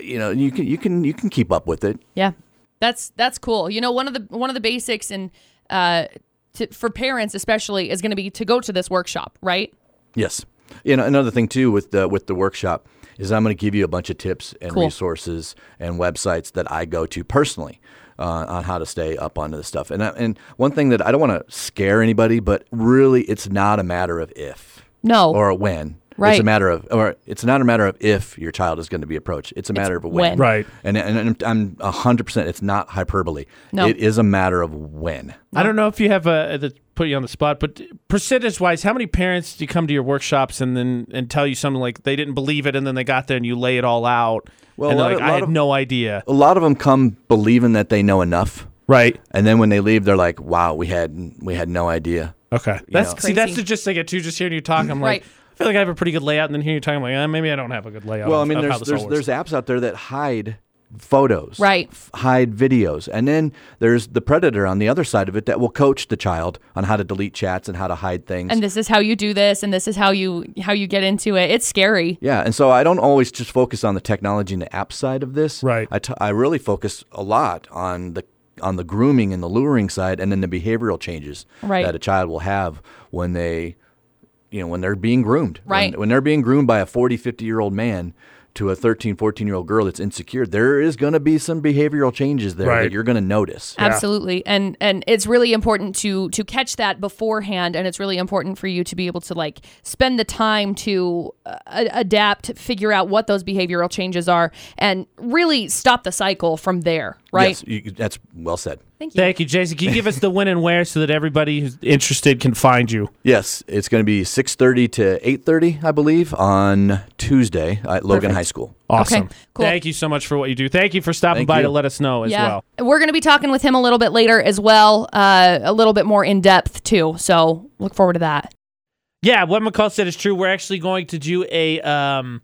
you know you can you can you can keep up with it. Yeah, that's that's cool. You know, one of the one of the basics and uh, to, for parents especially is going to be to go to this workshop, right? Yes. You know, another thing too with the with the workshop is I'm going to give you a bunch of tips and Cool. resources and websites that I go to personally uh, on how to stay up onto this stuff. And I- and one thing that I don't want to scare anybody, but really, it's not a matter of if No. or when. It's a matter of, or it's not a matter of if your child is going to be approached. It's a matter of when. when. Right. And, and I'm a hundred percent. It's not hyperbole. No. It is a matter of when. I don't know if you have uh, a that put you on the spot, but percentage wise, how many parents do you come to your workshops and then and tell you something like they didn't believe it and then they got there and you lay it all out Well, and they're like, of- I had of- no idea. A lot of them come believing that they know enough. Right. And then when they leave, they're like, "Wow, we had we had no idea." Okay. You That's know. see, that's Crazy. the gist I get too. Just hearing you talk, I'm like, Right. Like, I feel like I have a pretty good layout, and then here you're talking, like, eh, maybe I don't have a good layout. Well, I mean, there's this there's there's apps out there that hide photos, Right. f- hide videos, and then there's the predator on the other side of it that will coach the child on how to delete chats and how to hide things. And this is how you do this, and this is how you how you get into it. It's scary. yeah, and so I don't always just focus on the technology and the app side of this. Right. I, t- I really focus a lot on the on the grooming and the luring side, and then the behavioral changes Right. that a child will have when they, you know, when they're being groomed. Right. When, they're being groomed by a 40, 50 year old man to a 13, 14 year old girl that's insecure, there is going to be some behavioral changes there Right. that you're going to notice. Absolutely. And and it's really important to to catch that beforehand and it's really important for you to be able to like spend the time to uh, adapt, figure out what those behavioral changes are and really stop the cycle from there, right? Yes, you, that's well said. Thank you. Thank you, Jason. Can you give us the when and where so that everybody who's interested can find you? Yes, it's going to be 6:30 to 8:30, I believe, on Tuesday at Logan Perfect. High School. Awesome. Okay, cool. Thank you so much for what you do. Thank you for stopping Thank by you. to let us know as well. yeah. well. We're going to be talking with him a little bit later as well, uh, a little bit more in depth too. So look forward to that. Yeah, what McCall said is true. We're actually going to do a um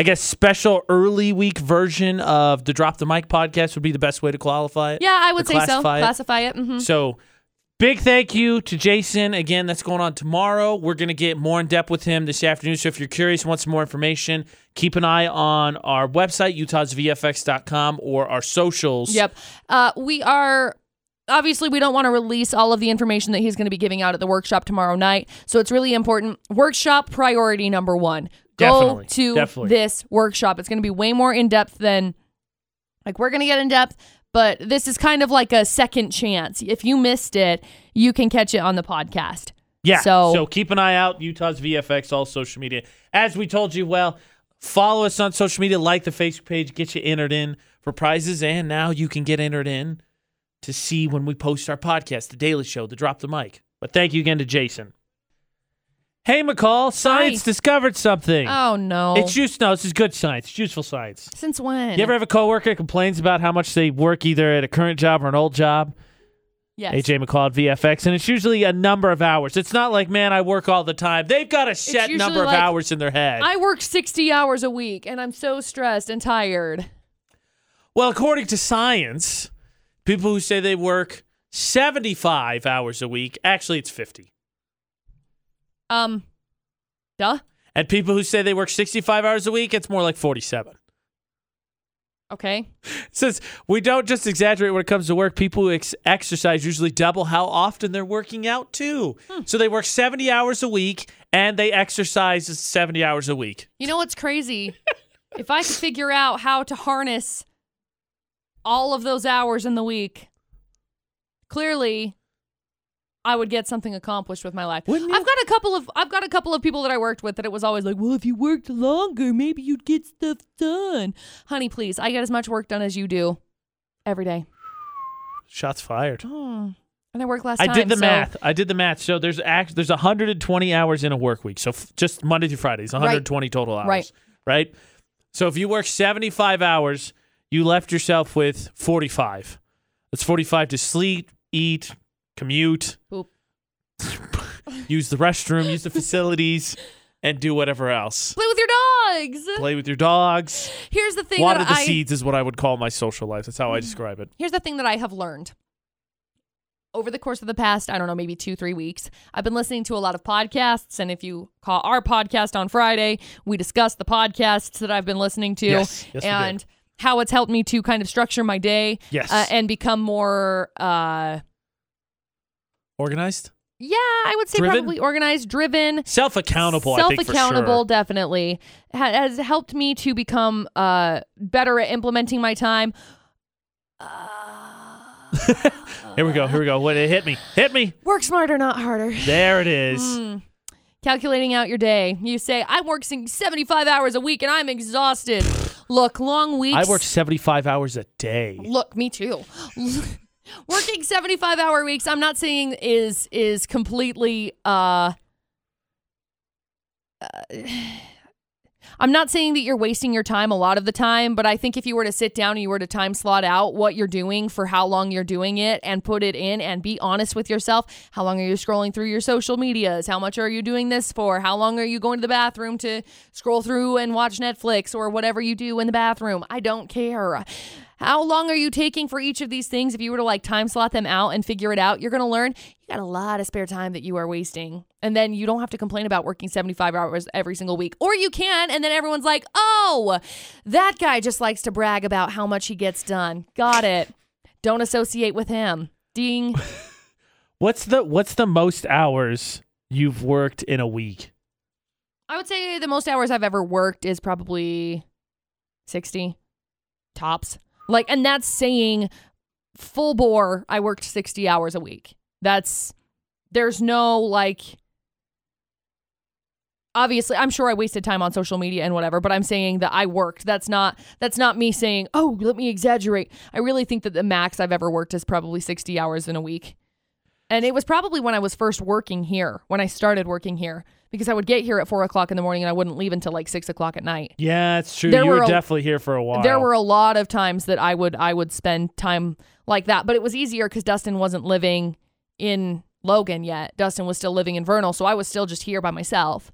I guess special early week version of the Drop the Mic podcast would be the best way to qualify it. Yeah, I would say so. classify it. Classify it. hmm So, big thank you to Jason. Again, that's going on tomorrow. We're going to get more in depth with him this afternoon. So, if you're curious, want some more information, keep an eye on our website, utahsvfx.com, or our socials. Yep. Uh, we are obviously we don't want to release all of the information that he's going to be giving out at the workshop tomorrow night. So it's really important. Workshop priority number one. Go Definitely. to Definitely. this workshop. It's going to be way more in depth than like we're going to get in depth. But this is kind of like a second chance. If you missed it, you can catch it on the podcast. Yeah. So, So, keep an eye out. Utah's VFX, all social media. As we told you, well, follow us on social media, like the Facebook page, get you entered in for prizes, and now you can get entered in to see when we post our podcast, The Daily Show, The Drop the Mic. But thank you again to Jason. Hey, McCall, science discovered something. oh no. It's use no, this is good science. It's useful science. Since when? You ever have a coworker that complains about how much they work either at a current job or an old job? yes. AJ McCall at VFX, and it's usually a number of hours. It's not like, man, I work all the time. They've got a set usually number of like, hours in their head. I work 60 hours a week and I'm so stressed and tired. well, according to science, people who say they work 75 hours a week, actually, it's 50. Um, duh. And people who say they work 65 hours a week, it's more like 47. Okay. It says we don't just exaggerate when it comes to work. People who ex- exercise usually double how often they're working out too. So they work 70 hours a week and they exercise 70 hours a week. You know what's crazy? if I could figure out how to harness all of those hours in the week, clearly I would get something accomplished with my life. I've got a couple of I've got a couple of people that I worked with that it was always like, "Well, if you worked longer, maybe you'd get stuff done." Honey, please. I get as much work done as you do every day. Shots fired. Oh. And I work last I time. did the so- math. I did the math. So there's act there's 120 hours in a work week. So f- just Monday through Fridays, is 120 total hours. Right. Right. So if you work 75 hours, you left yourself with 45. That's 45 to sleep, eat, commute, use the restroom, use the facilities, and do whatever else. Play with your dogs. Play with your dogs. Here's the thing Water that the I seeds is what I would call my social life. That's how I describe it. Here's the thing that I have learned. Over the course of the past, I don't know, maybe two, three weeks, I've been listening to a lot of podcasts. And if you call our podcast on Friday, we discuss the podcasts that I've been listening to Yes. Yes, and how it's helped me to kind of structure my day Yes. uh, and become more, uh, Organized? yeah, I would say Driven? probably organized, driven, Self accountable, I self think for accountable sure. definitely ha- has helped me to become uh better at implementing my time Here we go. Here we go. What it hit me. Hit me. work smarter not harder There it is. Mm. calculating out your day you say i'm working 75 hours a week and i'm exhausted look long weeks I work 75 hours a day. look me too working 75 hour weeks i'm not saying is is completely uh uh, I'm not saying that you're wasting your time a lot of the time, but I think if you were to sit down and you were to time slot out what you're doing for how long you're doing it and put it in and be honest with yourself, how long are you scrolling through your social medias? How much are you doing this for? How long are you going to the bathroom to scroll through and watch Netflix or whatever you do in the bathroom? I don't care. How long are you taking for each of these things? If you were to like time slot them out and figure it out, you're going to learn you got a lot of spare time that you are wasting. And then you don't have to complain about working 75 hours every single week. Or you can, and then everyone's like, oh, that guy just likes to brag about how much he gets done. Got it. Don't associate with him. Ding. What's the what's the most hours you've worked in a week? I would say the most hours I've ever worked is probably 60 tops. Like, and that's saying full bore, I worked 60 hours a week. That's, there's no like, obviously, I'm sure I wasted time on social media and whatever, but I'm saying that I worked. That's not, that's not me saying, oh, let me exaggerate. I really think that the max I've ever worked is probably 60 hours in a week. And it was probably when I was first working here, when I started working here, because I would get here at four o'clock in the morning and I wouldn't leave until like six o'clock at night. Yeah, it's true. There you were were a- definitely here for a while. There were a lot of times that I would I would spend time like that, but it was easier because Dustin wasn't living in Logan yet. Dustin was still living in Vernal, so I was still just here by myself.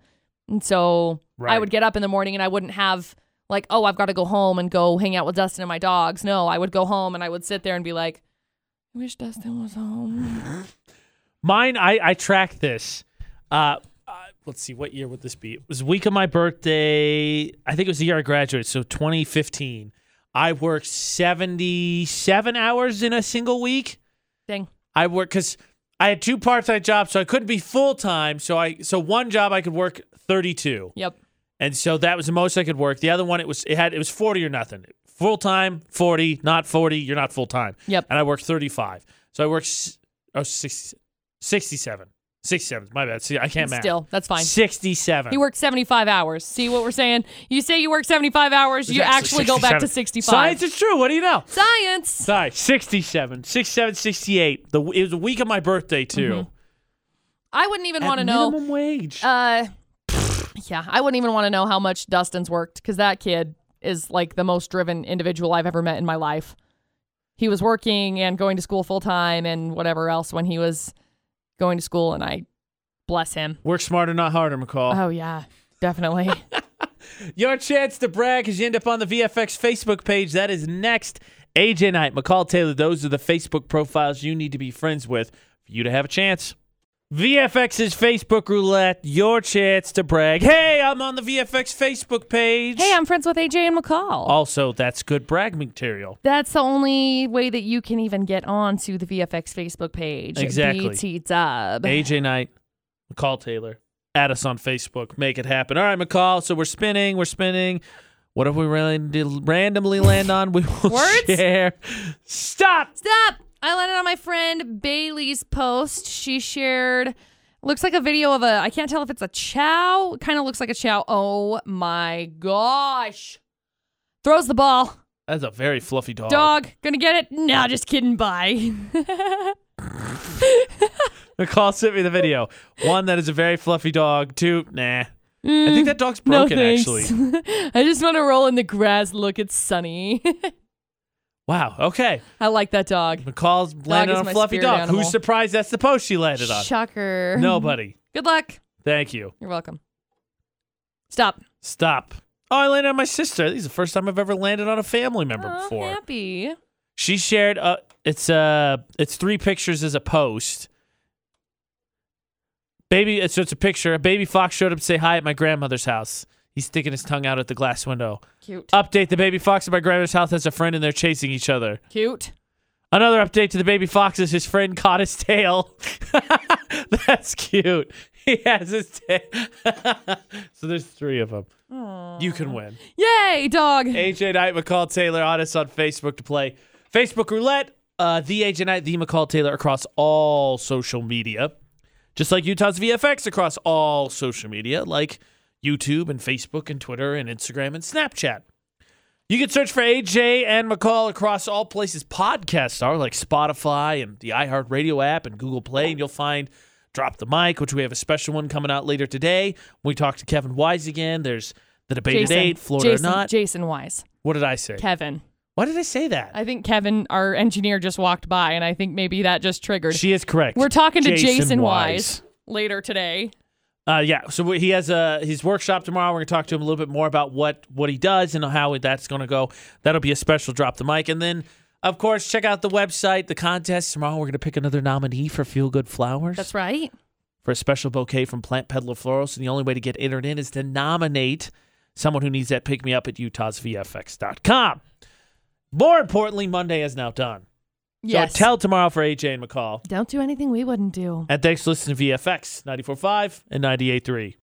And so I would get up in the morning and I wouldn't have like, oh, I've got to go home and go hang out with Dustin and my dogs. No, I would go home and I would sit there and be like, I wish Dustin was home. Mine, I I track this. Uh, let's see, what year would this be? It was the week of my birthday. I think it was the year I graduated, so 2015. I worked 77 hours in a single week. Dang. I worked because I had two part-time jobs, so I couldn't be full-time. So I so one job I could work 32. Yep. And so that was the most I could work. The other one, it was it had it was 40 or nothing. Full time, 40, not 40, you're not full time. Yep. And I worked 35. So I worked oh, 60, 67. 67. My bad. See, I can't math. Still, that's fine. 67. He worked 75 hours. See what we're saying? You say you work 75 hours, you so actually go back to 65. Science is true. What do you know? Science. Sorry, 67, 67, 68. The, it was a week of my birthday, too. Mhm. I wouldn't even want to know. minimum wage. Uh, yeah, I wouldn't even want to know how much Dustin's worked because that kid is like the most driven individual I've ever met in my life. He was working and going to school full time and whatever else when he was going to school, and I bless him. Work smarter, not harder, McCall. Oh yeah, definitely. Your chance to brag as you end up on the VFX Facebook page. That is next. AJ Knight, McCall Taylor, those are the Facebook profiles you need to be friends with for you to have a chance. VFX's Facebook roulette, your chance to brag. Hey, I'm on the VFX Facebook page. hey, I'm friends with AJ and McCall. Also, that's good brag material. That's the only way that you can even get onto the VFX Facebook page. Exactly. BT Dub. AJ Knight, McCall Taylor. Add us on Facebook. Make it happen. All right, McCall. So we're spinning. We're spinning. What if we randomly randomly land on? We will Words? share. Stop. Stop! I landed on my friend Bailey's post. She shared looks like a video of a I can't tell if it's a chow. Kind of looks like a chow. Oh my gosh. Throws the ball. That's a very fluffy dog. Dog, gonna get it? Nah, just kidding. Bye. McCall sent me the video. One that is a very fluffy dog. Two, nah. I Mm, think that dog's broken. thanks. actually. I just want to roll in the grass. Look, it's sunny. Wow. Okay. I like that dog. McCall's landed is on a my fluffy spirit dog. animal. Who's surprised that's the post she landed on? Shocker. Nobody. Good luck. Thank you. You're welcome. Stop. Stop. Oh, I landed on my sister. This is the first time I've ever landed on a family member Oh, before. happy. She shared uh it's uh it's three pictures as a post. Baby so it's a picture. A baby fox showed up to say hi at my grandmother's house. He's sticking his tongue out at the glass window. Cute. Update the baby fox at my grandmother's house has a friend and they're chasing each other. Cute. Another update to the baby fox is his friend caught his tail. That's cute. He has his tail. so there's three of them. Aww. You can win. Yay, dog. AJ Knight, McCall Taylor on us on Facebook to play Facebook Roulette. Uh, the AJ Knight, the McCall Taylor across all social media. Just like Utah's VFX across all social media, like YouTube and Facebook and Twitter and Instagram and Snapchat. You can search for AJ and McCall across all places podcasts are, like Spotify and the iHeartRadio app and Google Play, and you'll find Drop the Mic, which we have a special one coming out later today. We talk to Kevin Weis again. There's the debate Jason. at eight, Florida Jason, or not. Jason Weis. What did I say? Kevin. Why did I say that? I think Kevin, our engineer, just walked by, and I think maybe that just triggered. She is correct. We're talking to Jason Jason, Weis. Weis. later today. Uh, yeah. So he has a his workshop tomorrow. We're gonna talk to him a little bit more about what what he does and how that's gonna go. That'll be a special drop the mic, and then of course check out the website, the contest tomorrow. We're gonna pick another nominee for Feel Good Flowers That's right. for a special bouquet from Plant Peddler Florals. And the only way to get entered in is to nominate someone who needs that pick me up at utahsvfx.com. More importantly, Monday is now done. Yes. So tell tomorrow for AJ and McCall. Don't do anything we wouldn't do. And thanks for listening to VFX 94.5 and 98.3.